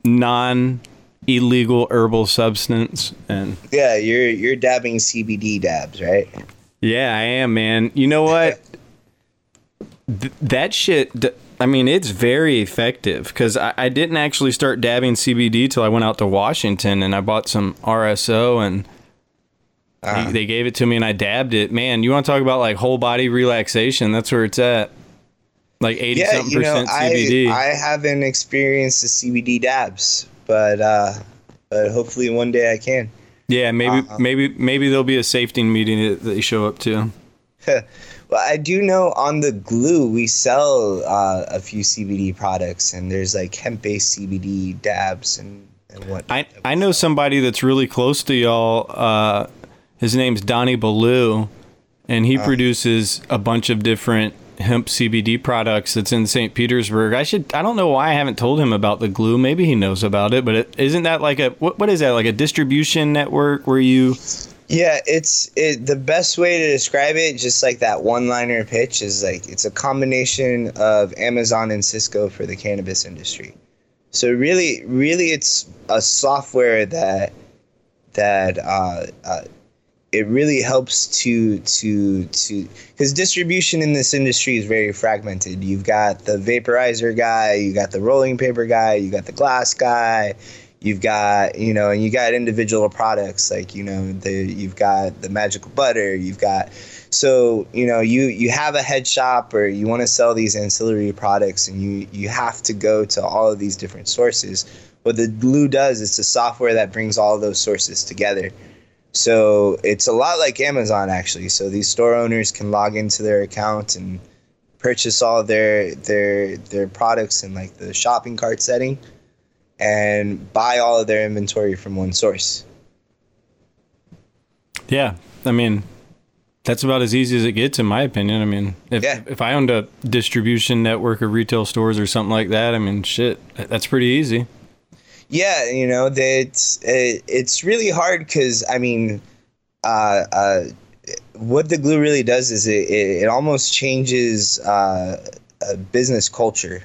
non illegal herbal substance, and Yeah, you're you're dabbing CBD dabs, right? yeah, I am, man. You know what? Th- that shit. d- I mean, it's very effective because I, I didn't actually start dabbing CBD till I went out to Washington and I bought some RSO and Uh, they, they gave it to me and I dabbed it. Man, you want to talk about like whole body relaxation? That's where it's at. Like eighty yeah, something you know, percent CBD. I I haven't experienced the CBD dabs, but uh, but hopefully one day I can. yeah, maybe uh-uh. maybe maybe there'll be a safety meeting that they show up to. Well, I do know on the glue we sell uh, a few CBD products, and there's like hemp-based CBD dabs and and what. I I know somebody that's really close to y'all. Uh, his name's Donnie Ballou, and Uh. he produces a bunch of different hemp CBD products. That's in St. Petersburg. I should. I don't know why I haven't told him about the glue. Maybe he knows about it. But it, isn't that like a what? What is that? Like a distribution network where you? Yeah, it's it, the best way to describe it. Just like that one-liner pitch is like it's a combination of Amazon and Sysco for the cannabis industry. So really, really, it's a software that that uh, uh, it really helps to to to because distribution in this industry is very fragmented. You've got the vaporizer guy, you got the rolling paper guy, you got the glass guy, you've got you know, and you got individual products like you know the you've got the magical butter, you've got so you know you you have a head shop or you want to sell these ancillary products and you you have to go to all of these different sources. What the glue does, is the software that brings all those sources together. So it's a lot like Amazon actually. So these store owners can log into their account and purchase all their their their products in like the shopping cart setting and buy all of their inventory from one source. Yeah, I mean, that's about as easy as it gets, in my opinion. I mean, if Yeah. if I owned a distribution network of retail stores or something like that, I mean, shit, that's pretty easy. Yeah, you know, it's it, it's really hard because I mean, uh, uh, what the glue really does is it it, it almost changes uh, business culture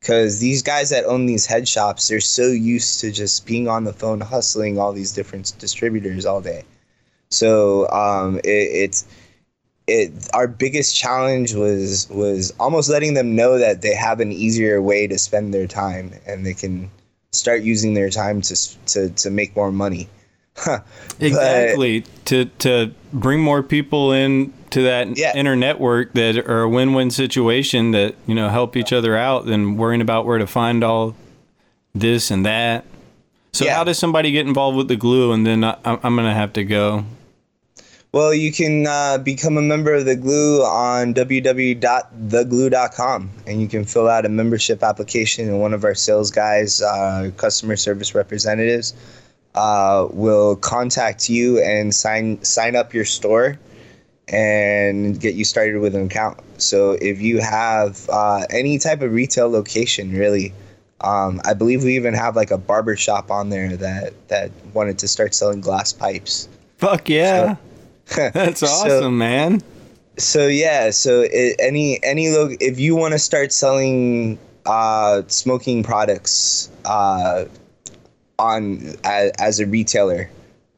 because these guys that own these head shops they're so used to just being on the phone hustling all these different distributors all day. So um, it, it's it our biggest challenge was was almost letting them know that they have an easier way to spend their time and they can start using their time to to to make more money. exactly to to bring more people in to that Yeah. inner network that are a win-win situation that you know help each other out than worrying about where to find all this and that. So Yeah. how does somebody get involved with the glue? And then I, I'm gonna have to go. Well, you can uh, become a member of the Glue on www.theglue.com, and you can fill out a membership application, and one of our sales guys, uh, customer service representatives, uh, will contact you and sign sign up your store and get you started with an account. So if you have uh, any type of retail location, really. Um, I believe we even have like a barber shop on there that, that wanted to start selling glass pipes. Fuck yeah, that's So- awesome, man. So yeah, so i any any lo- if you want to start selling uh, smoking products uh, on as, as a retailer,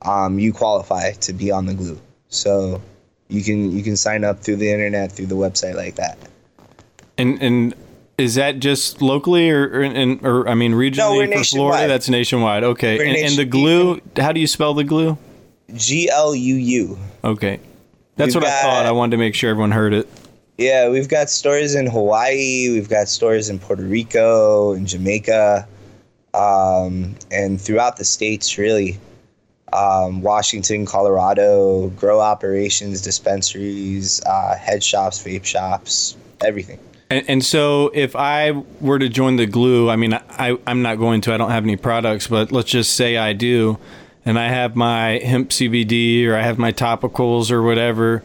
um, you qualify to be on the glue. So you can you can sign up through the internet through the website like that. And and is that just locally or or, in, or I mean regionally we're for Florida? That's nationwide. Okay. And, and the glue, how do you spell the glue? G L U U. Okay. That's We've what I thought. I wanted to make sure everyone heard it. Yeah, we've got stores in Hawaii, we've got stores in Puerto Rico and Jamaica, um, and throughout the states, really. Um, Washington, Colorado, grow operations, dispensaries, uh, head shops, vape shops, everything. And, and so, if I were to join the glue, I mean, I, I'm not going to. I don't have any products, but let's just say I do, and I have my hemp CBD or I have my topicals or whatever.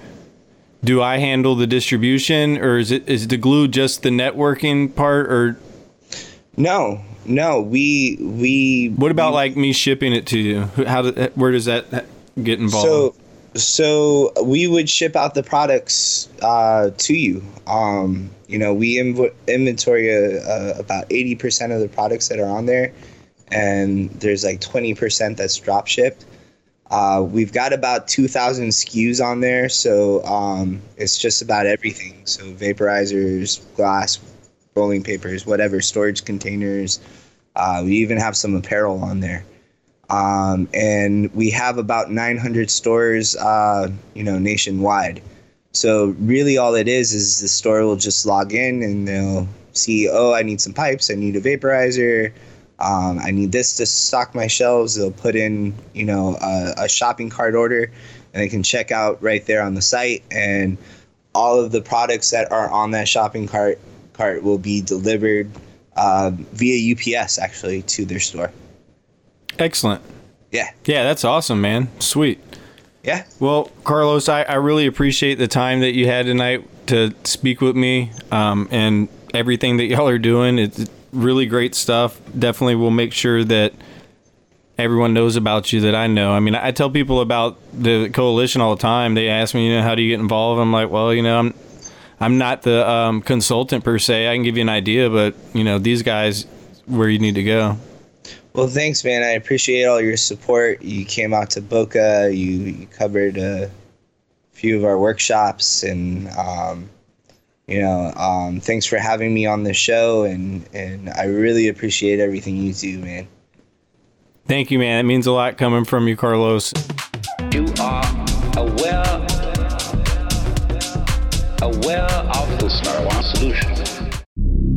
Do I handle the distribution, or is it is the glue just the networking part, or No, no, we we. what about like me shipping it to you? How do, where does that get involved? So, so we would ship out the products uh, to you. Um, you know, we inv- inventory uh, uh, about eighty percent of the products that are on there, and there's like twenty percent that's drop shipped. Uh, we've got about two thousand SKUs on there, so um, it's just about everything. So vaporizers, glass, rolling papers, whatever, storage containers. Uh, we even have some apparel on there um, and we have about 900 stores, uh, you know, nationwide. So really, all it is is the store will just log in and they'll see, oh, I need some pipes, I need a vaporizer, um, I need this to stock my shelves. They'll put in, you know, a, a shopping cart order, and they can check out right there on the site, and all of the products that are on that shopping cart cart will be delivered uh, via UPS actually to their store. Excellent. Yeah, Yeah, that's awesome, man. Sweet. yeah. Well, Carlos, I, I really appreciate the time that you had tonight to speak with me um, and everything that y'all are doing. It's really great stuff. Definitely will make sure that everyone knows about you that I know. I mean, I tell people about the coalition all the time. They ask me, you know, how do you get involved? I'm like, well, you know, I'm I'm not the um, consultant per se. I can give you an idea, but you know, these guys where you need to go. Well, thanks, man. I appreciate all your support. You came out to Boca. You, you covered a few of our workshops, and um, you know, um, thanks for having me on the show. And and I really appreciate everything you do, man. Thank you, man. It means a lot coming from you, Carlos. You are aware aware of this marijuana solution.